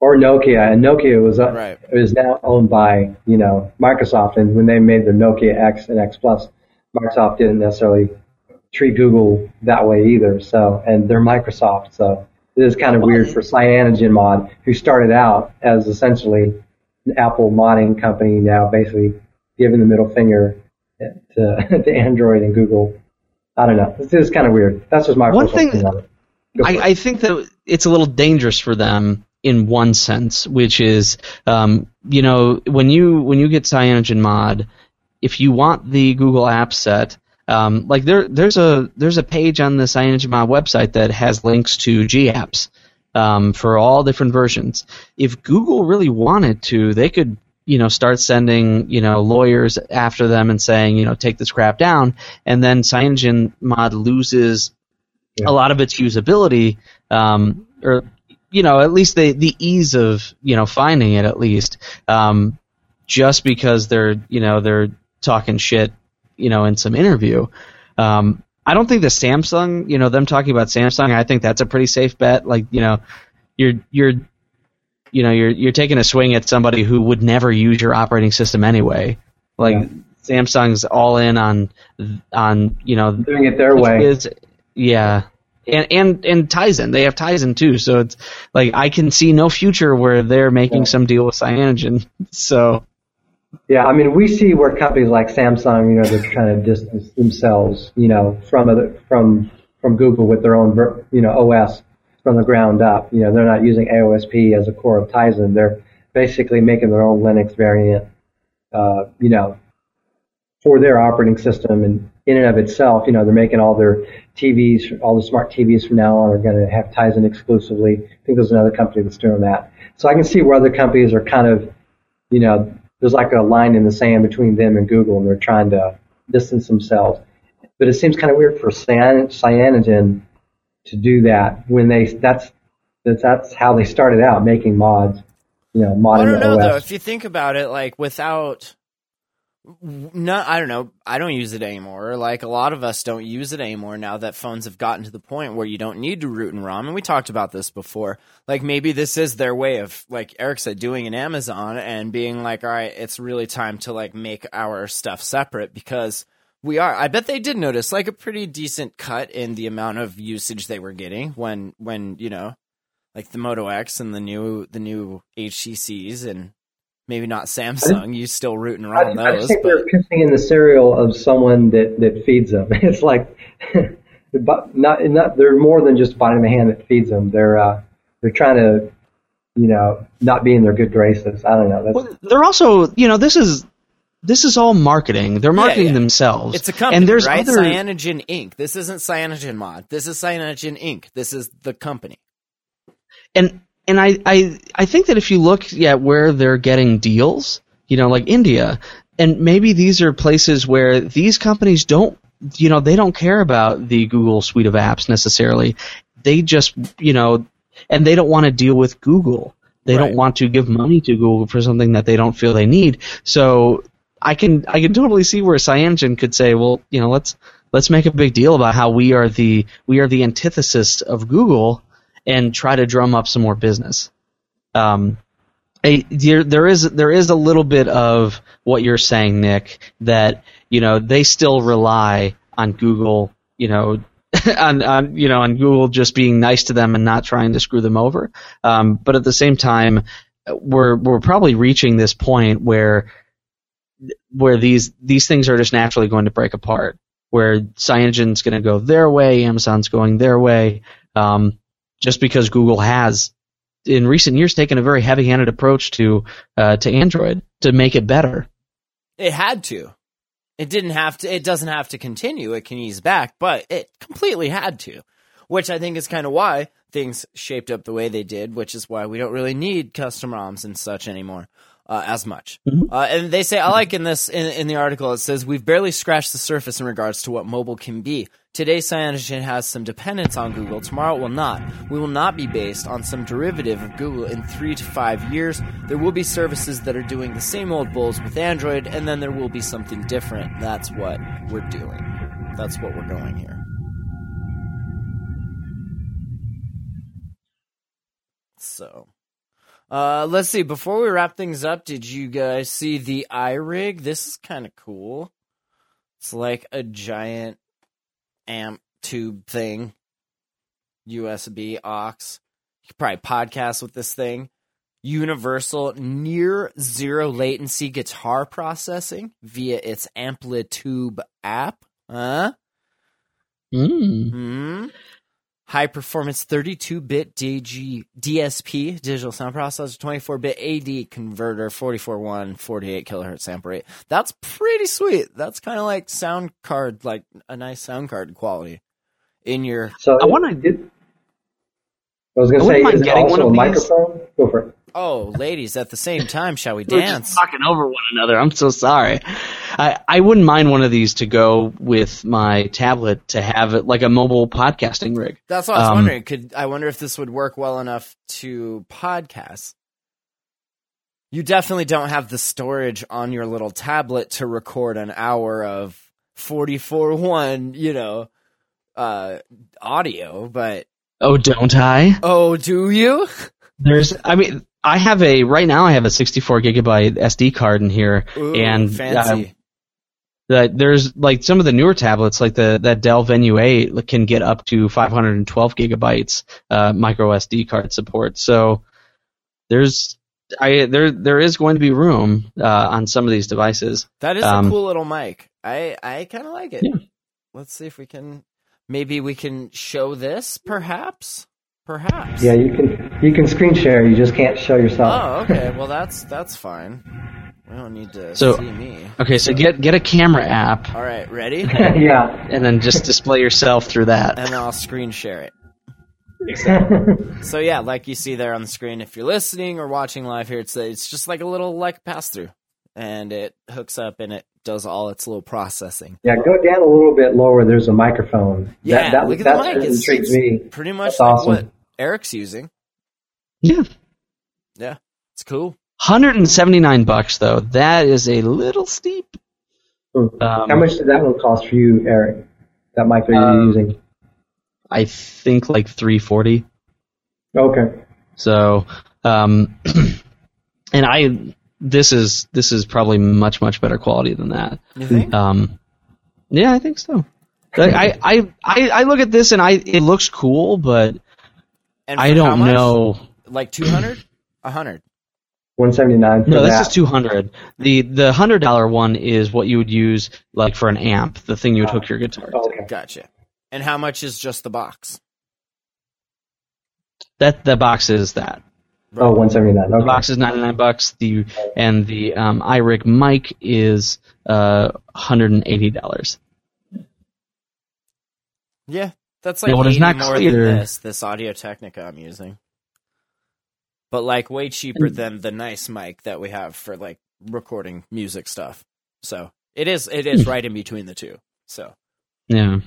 Or Nokia, and Nokia was uh, Right. is now owned by you know Microsoft, and when they made their Nokia X and X Plus, Microsoft didn't necessarily treat Google that way either. So, and they're Microsoft, so it is kind of weird for CyanogenMod, who started out as essentially an Apple modding company, now basically giving the middle finger to, to Android and Google. I don't know. This is kind of weird. That's just my One thing-. I. I think that it's a little dangerous for them in one sense, which is, um, you know, when you when you get Cyanogen Mod, if you want the Google App Set, um, like there there's a there's a page on the Cyanogen Mod website that has links to GApps um, for all different versions. If Google really wanted to, they could you know start sending you know lawyers after them and saying you know take this crap down, and then Cyanogen Mod loses a lot of its usability, um, or you know, at least the the ease of you know finding it at least, um, just because they're you know they're talking shit, you know, in some interview. Um, I don't think the Samsung, you know, them talking about Samsung, I think that's a pretty safe bet. Like, you know, you're you're you know you're you're taking a swing at somebody who would never use your operating system anyway. Like Yeah. Samsung's all in on on you know doing it their way. is- yeah. And and and Tizen, they have Tizen too, so it's like I can see no future where they're making Yeah. some deal with Cyanogen. So Yeah, I mean, we see where companies like Samsung, you know, they're trying to distance themselves, you know, from other, from from Google with their own, you know, OS from the ground up. You know, they're not using AOSP as a core of Tizen. They're basically making their own Linux variant, uh, you know, for their operating system. And in and of itself, you know, they're making all their TVs, all the smart TVs from now on are going to have Tizen exclusively. I think there's another company that's doing that. So I can see where other companies are kind of, you know, there's like a line in the sand between them and Google, and they're trying to distance themselves. But it seems kind of weird for Cyan- Cyanogen to do that when they that's that's, that's how they started out making mods, you know, Well, I don't the know though. OS. If you think about it, like without, no, I don't know. I don't use it anymore. Like a lot of us don't use it anymore now that phones have gotten to the point where you don't need to root and ROM. And we talked about this before. Like maybe this is their way of, like Eric said, doing an Amazon and being like, all right, it's really time to like make our stuff separate because we are. I bet they did notice like a pretty decent cut in the amount of usage they were getting when, when you know, like the Moto X and the new the new HTCs and maybe not Samsung. You still rooting I, around I just those, think but they're pissing in the cereal of someone that, that feeds them. It's like, but not, not they're more than just biting the hand that feeds them. They're uh, they're trying to, you know, not be in their good graces. I don't know. That's, well, they're also you know this is this is all marketing. They're marketing yeah. themselves. it's a company, and there's right? other Cyanogen Inc. This isn't Cyanogen Mod. This is Cyanogen Inc. This is the company. and and I, I I think that if you look at where they're getting deals, you know, like India, and maybe these are places where these companies don't, you know, they don't care about the Google suite of apps necessarily. They just, you know, and they don't want to deal with Google. They Right. don't want to give money to Google for something that they don't feel they need. So I can I can totally see where Cyanogen could say, well, you know, let's let's make a big deal about how we are the we are the antithesis of Google and try to drum up some more business. Um, a, there, there is there is a little bit of what you're saying, Nick, that you know they still rely on Google, you know, on, on you know on Google just being nice to them and not trying to screw them over. Um, but at the same time, we're we're probably reaching this point where where these these things are just naturally going to break apart. Where Cyanogen's going to go their way, Amazon's going their way, um, just because Google has in recent years taken a very heavy-handed approach to uh, to Android to make it better. It had to. It didn't have to. It doesn't have to continue. It can ease back, but it completely had to. Which I think is kind of why things shaped up the way they did. Which is why we don't really need custom ROMs and such anymore. Uh, as much. Mhm. Uh, and they say, I like in this, in, in the article, it says, we've barely scratched the surface in regards to what mobile can be. Today, Cyanogen has some dependence on Google. Tomorrow it will not. We will not be based on some derivative of Google in three to five years. There will be services that are doing the same old bulls with Android, and then there will be something different. That's what we're doing. That's what we're going here. So, uh, let's see. Before we wrap things up, did you guys see the iRig? This is kind of cool. It's like a giant amp tube thing, USB aux. You could probably podcast with this thing. Universal near zero latency guitar processing via its Amplitube app. Huh? Mm. Hmm. High performance 32 bit DG, DSP, digital sound processor, 24 bit AD converter, 44 1, 48 kilohertz sample rate. That's pretty sweet. That's kind of like sound card, like a nice sound card quality in your. So I wanna- Did, I was going to say, is it also a microphone? Go for it. Oh, ladies, at the same time, shall we dance? talking over one another. I'm so sorry. I, I wouldn't mind one of these to go with my tablet to have it like a mobile podcasting rig. That's what I was Um, wondering. Could I wonder if this would work well enough to podcast? You definitely don't have the storage on your little tablet to record an hour of 44 1, you know, uh audio, but Oh, don't I? oh, do you? There's, I mean, I have a right now. I have a 64 gigabyte SD card in here, Ooh, and fancy. that there's like some of the newer tablets, like the that Dell Venue 8, can get up to 512 gigabytes uh, micro SD card support. So there's, I there there is going to be room uh, on some of these devices. that is um, a cool little mic. I I kind of like it. Yeah. Let's see if we can maybe we can show this perhaps. Perhaps. Yeah, you can you can screen share. You just can't show yourself. Oh, okay. Well, that's that's fine. We don't need to So- see me. Okay, so get get a camera app All right, ready? yeah. and then just display yourself through that. and I'll screen share it. So yeah, like you see there on the screen, if you're listening or watching live here, it's it's just like a little like pass through, and it hooks up and it does all its little processing. yeah, go down a little bit lower. There's a microphone. Yeah, that, that, look at that the mic. It's, intrigues it's me. pretty much That's like awesome. what Eric's using. Yeah. Yeah, it's cool. 179 bucks though. That is a little steep. Um, How much did that one cost for you, Eric? That mic that you're Um, using. I think like 340. Okay. So, um, and I this is this is probably much much better quality than that. You think? Um, yeah, I think so. Like, I, I I I look at this and I it looks cool, but And I don't know. Like two hundred, a hundred. 179 No, this that's just 200. The the hundred dollar one is what you would use like for an amp, the thing you would hook your guitar. to. okay. Gotcha. And how much is just the box? That the box is that. Oh, 179. The box is 99 bucks. The and the um, iRig mic is uh 180 dollars. Yeah, that's like Yeah, what is 80 not more clear- than this this Audio Technica I'm using. But like way cheaper than the nice mic that we have for like recording music stuff. So it is it is right in between the two. So Yeah.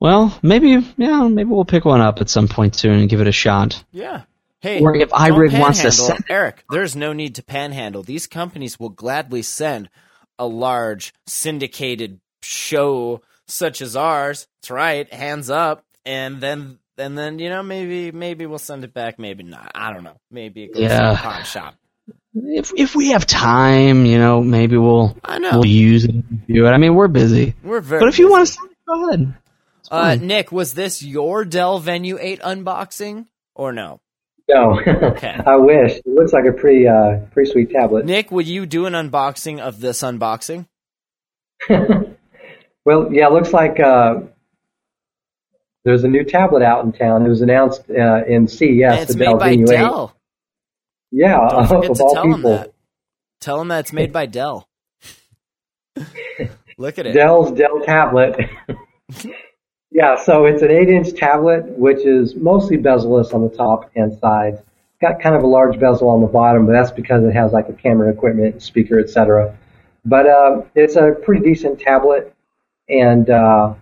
Well, maybe yeah, maybe we'll pick one up at some point soon and give it a shot. yeah. Hey, Or if iRig wants to send- Eric, there's no need to panhandle. These companies will gladly send a large syndicated show such as ours. That's right, hands up, and then and then you know maybe maybe we'll send it back, maybe not. I don't know. Maybe it goes to Yeah. the pawn shop. If if we have time, you know, maybe we'll I know. we'll use it and do it. I mean, we're busy. We're very. But if you busy. want to send it, go ahead. Uh. Nick, was this your Dell Venue Eight unboxing or no? No. Okay. I wish. It looks like a pretty uh, pretty sweet tablet. Nick, would you do an unboxing of this unboxing? well, yeah, it looks like uh, there's a new tablet out in town. It was announced uh, in CES. and it's the made Dell by Venue 8. Dell. Yeah, Don't forget of to all tell them that. Tell them that it's made by Dell. Look at it. Dell's Dell tablet. yeah, so it's an 8 inch tablet, which is mostly bezel-less on the top and sides. got kind of a large bezel on the bottom, but that's because it has like a camera equipment, speaker, etc. But uh, it's a pretty decent tablet, and uh,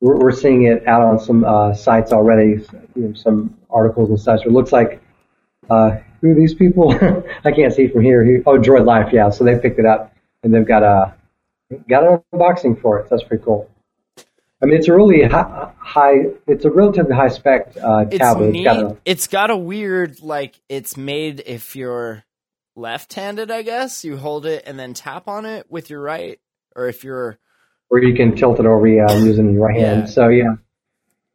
we're, we're seeing it out on some uh, sites already, you know, some articles and such. It looks like uh, who are these people? I can't see from here. Who, oh, Droid Life, yeah. So they picked it up and they've got a got an unboxing for it. So that's pretty cool. I mean, it's a really high, high it's a relatively high spec uh, It's tablet. It's got a, it's got a weird like it's made if you're left-handed, I guess. You hold it and then tap on it with your right, or if you're where you can tilt it over yeah, using your right Yeah. hand. So yeah,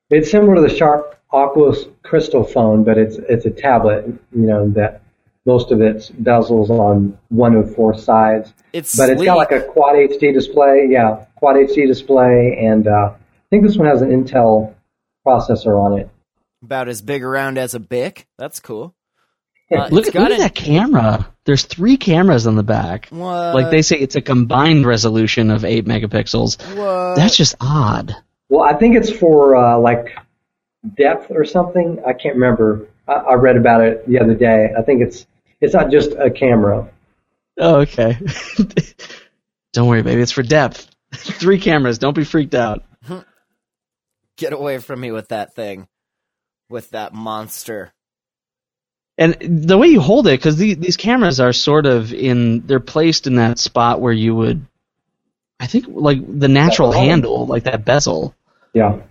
it's similar to the Sharp Aquos Crystal phone, but it's it's a tablet. You know that most of its bezels on one of four sides, it's but it's got like a quad HD display. Yeah, quad HD display, and uh, I think this one has an Intel processor on it. about as big around as a bic. That's cool. Uh, Look, at, look at an- that camera. There's three cameras on the back. What? Like they say, it's a combined resolution of eight megapixels. What? That's just odd. Well, I think it's for uh, like depth or something. I can't remember. I, I read about it the other day. I think it's it's not just a camera. Oh, okay. Don't worry, baby. It's for depth. Three cameras. Don't be freaked out. Get away from me with that thing, with that monster. And the way you hold it, because these, these cameras are sort of in, they're placed in that spot where you would, I think, like the natural handle, like that bezel. Yeah.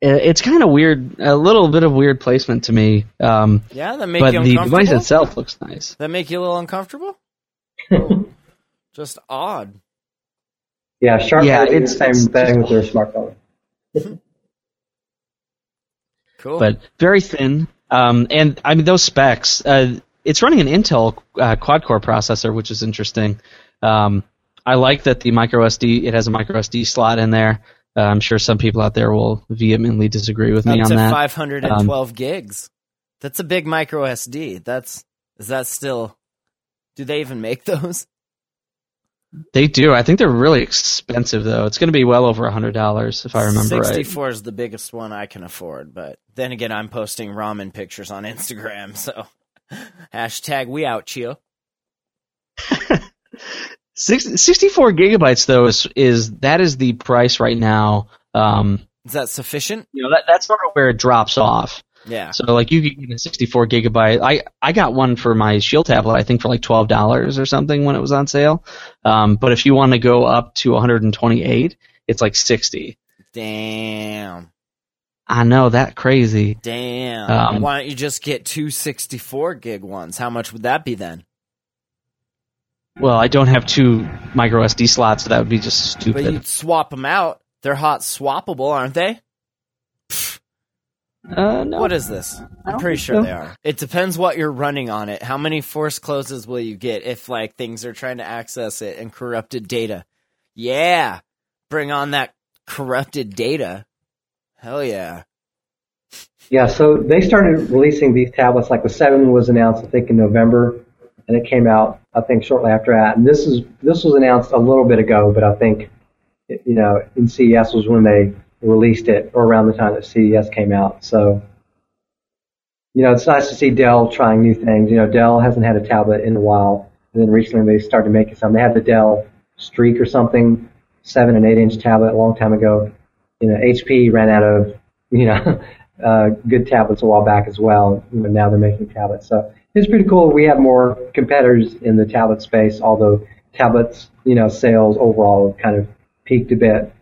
It's kind of weird, a little bit of weird placement to me. Um, Yeah, that make but you the device itself looks nice. That make you a little uncomfortable? Just odd. Yeah, Sharp Yeah, yeah, did the same it's thing with just- their smartphone. Cool. but very thin. Um, and I mean those specs. Uh, it's running an Intel uh, quad core processor, which is interesting. Um, I like that the micro SD. It has a micro SD slot in there. Uh, I'm sure some people out there will vehemently disagree with me Up on to that. Um, 512 gigs. That's a big micro SD. That's is that still? Do they even make those? They do. I think they're really expensive though. It's going to be well over a hundred dollars if I remember right. 64 is the biggest one I can afford, but then again, I'm posting ramen pictures on Instagram, so hashtag we out, Chio. Six, 64 gigabytes though is is that is the price right now. Um, Is that sufficient? you know that that's sort of where it drops off. Yeah. So like you get a 64 gigabyte. I I got one for my Shield tablet. I think for like twelve dollars or something when it was on sale. Um, but if you want to go up to 128, it's like 60. Damn. I know that crazy. Damn. Um, Why don't you just get two 64 gig ones? How much would that be then? Well, I don't have two micro SD slots, so that would be just stupid. But you'd swap them out. They're hot swappable, aren't they? Uh, no. What is this? I'm pretty sure so. they are. It depends what you're running on it. How many force closes will you get if like things are trying to access it and corrupted data? Yeah. Bring on that corrupted data. Hell yeah. Yeah, so they started releasing these tablets. Like the seven was announced, I think, in November, and it came out, I think, shortly after that. And this is this was announced a little bit ago, but I think, you know, in CES was when they released it, or around the time that CES came out. So, you know, it's nice to see Dell trying new things. You know, Dell hasn't had a tablet in a while, and then recently they started making some. They had the Dell Streak or something, seven and eight inch tablet a long time ago. You know, HP ran out of you know uh, good tablets a while back as well. You know, now they're making tablets, so it's pretty cool. We have more competitors in the tablet space, although tablets, you know, sales overall have kind of peaked a bit.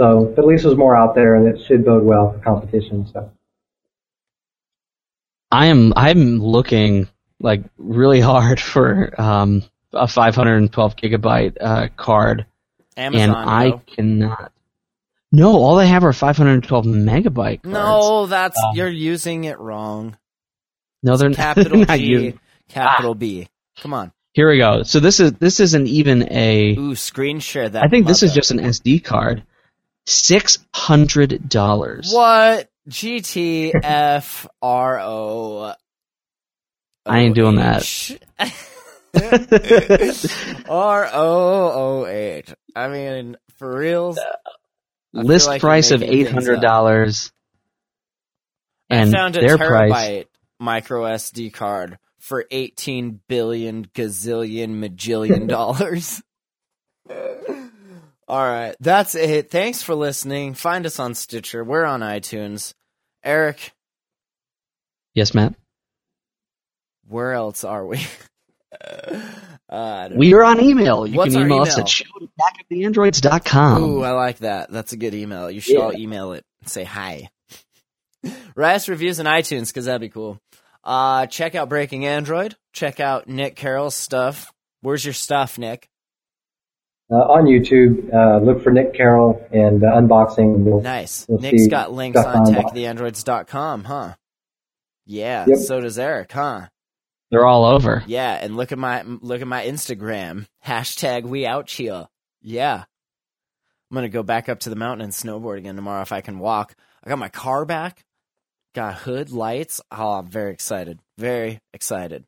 So, but at least there's more out there, and it should bode well for competition. So, I am I'm looking like really hard for um, a 512 gigabyte uh, card, Amazon. and I though. cannot. No, all they have are 512 megabyte cards. No, that's Um, you're using it wrong. no, they're Capital not. G, using- capital B. Come on. Here we go. So this is this isn't even a. Ooh, screen share that. I think this is just an SD card. Six hundred dollars. What? GTFRO. I ain't doing that. R O O H. I mean, for reals. I List like price of making eight things hundred up. dollars. And I found a their terabyte price. micro SD card for 18 billion gazillion majillion dollars. All right, that's it. Thanks for listening. Find us on Stitcher. We're on iTunes. Eric, Yes, Matt. where else are we? uh, We are on email. You What's can our email, us email? at show@attackoftheandroids.com. Ooh, I like that. That's a good email. You should Yeah. all email it and say hi. Write us reviews in iTunes because that'd be cool. Uh, check out Breaking Android. Check out Nick Carroll's stuff. Where's your stuff, Nick? Uh, on YouTube, uh, look for Nick Carroll and uh, unboxing. You'll- Nice. You'll Nick's see got links stuff on on- techtheandroids.com, huh? Yeah. Yep. So does Eric, huh? They're all over. Yeah. And look at my look at my Instagram hashtag We Out Here. Yeah. I'm gonna go back up to the mountain and snowboard again tomorrow if I can walk. I got my car back. Got hood lights. Oh, I'm very excited. Very excited.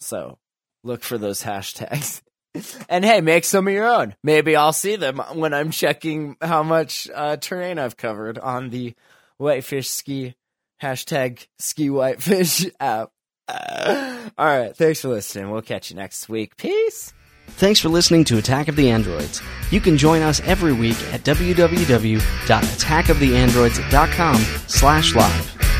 So look for those hashtags. And hey, make some of your own. Maybe I'll see them when I'm checking how much uh, terrain I've covered on the Whitefish Ski hashtag Ski Whitefish app. Uh, all right, thanks for listening. We'll catch you next week. Peace. Thanks for listening to Attack of the Androids. You can join us every week at www.attackoftheandroids.com slash live.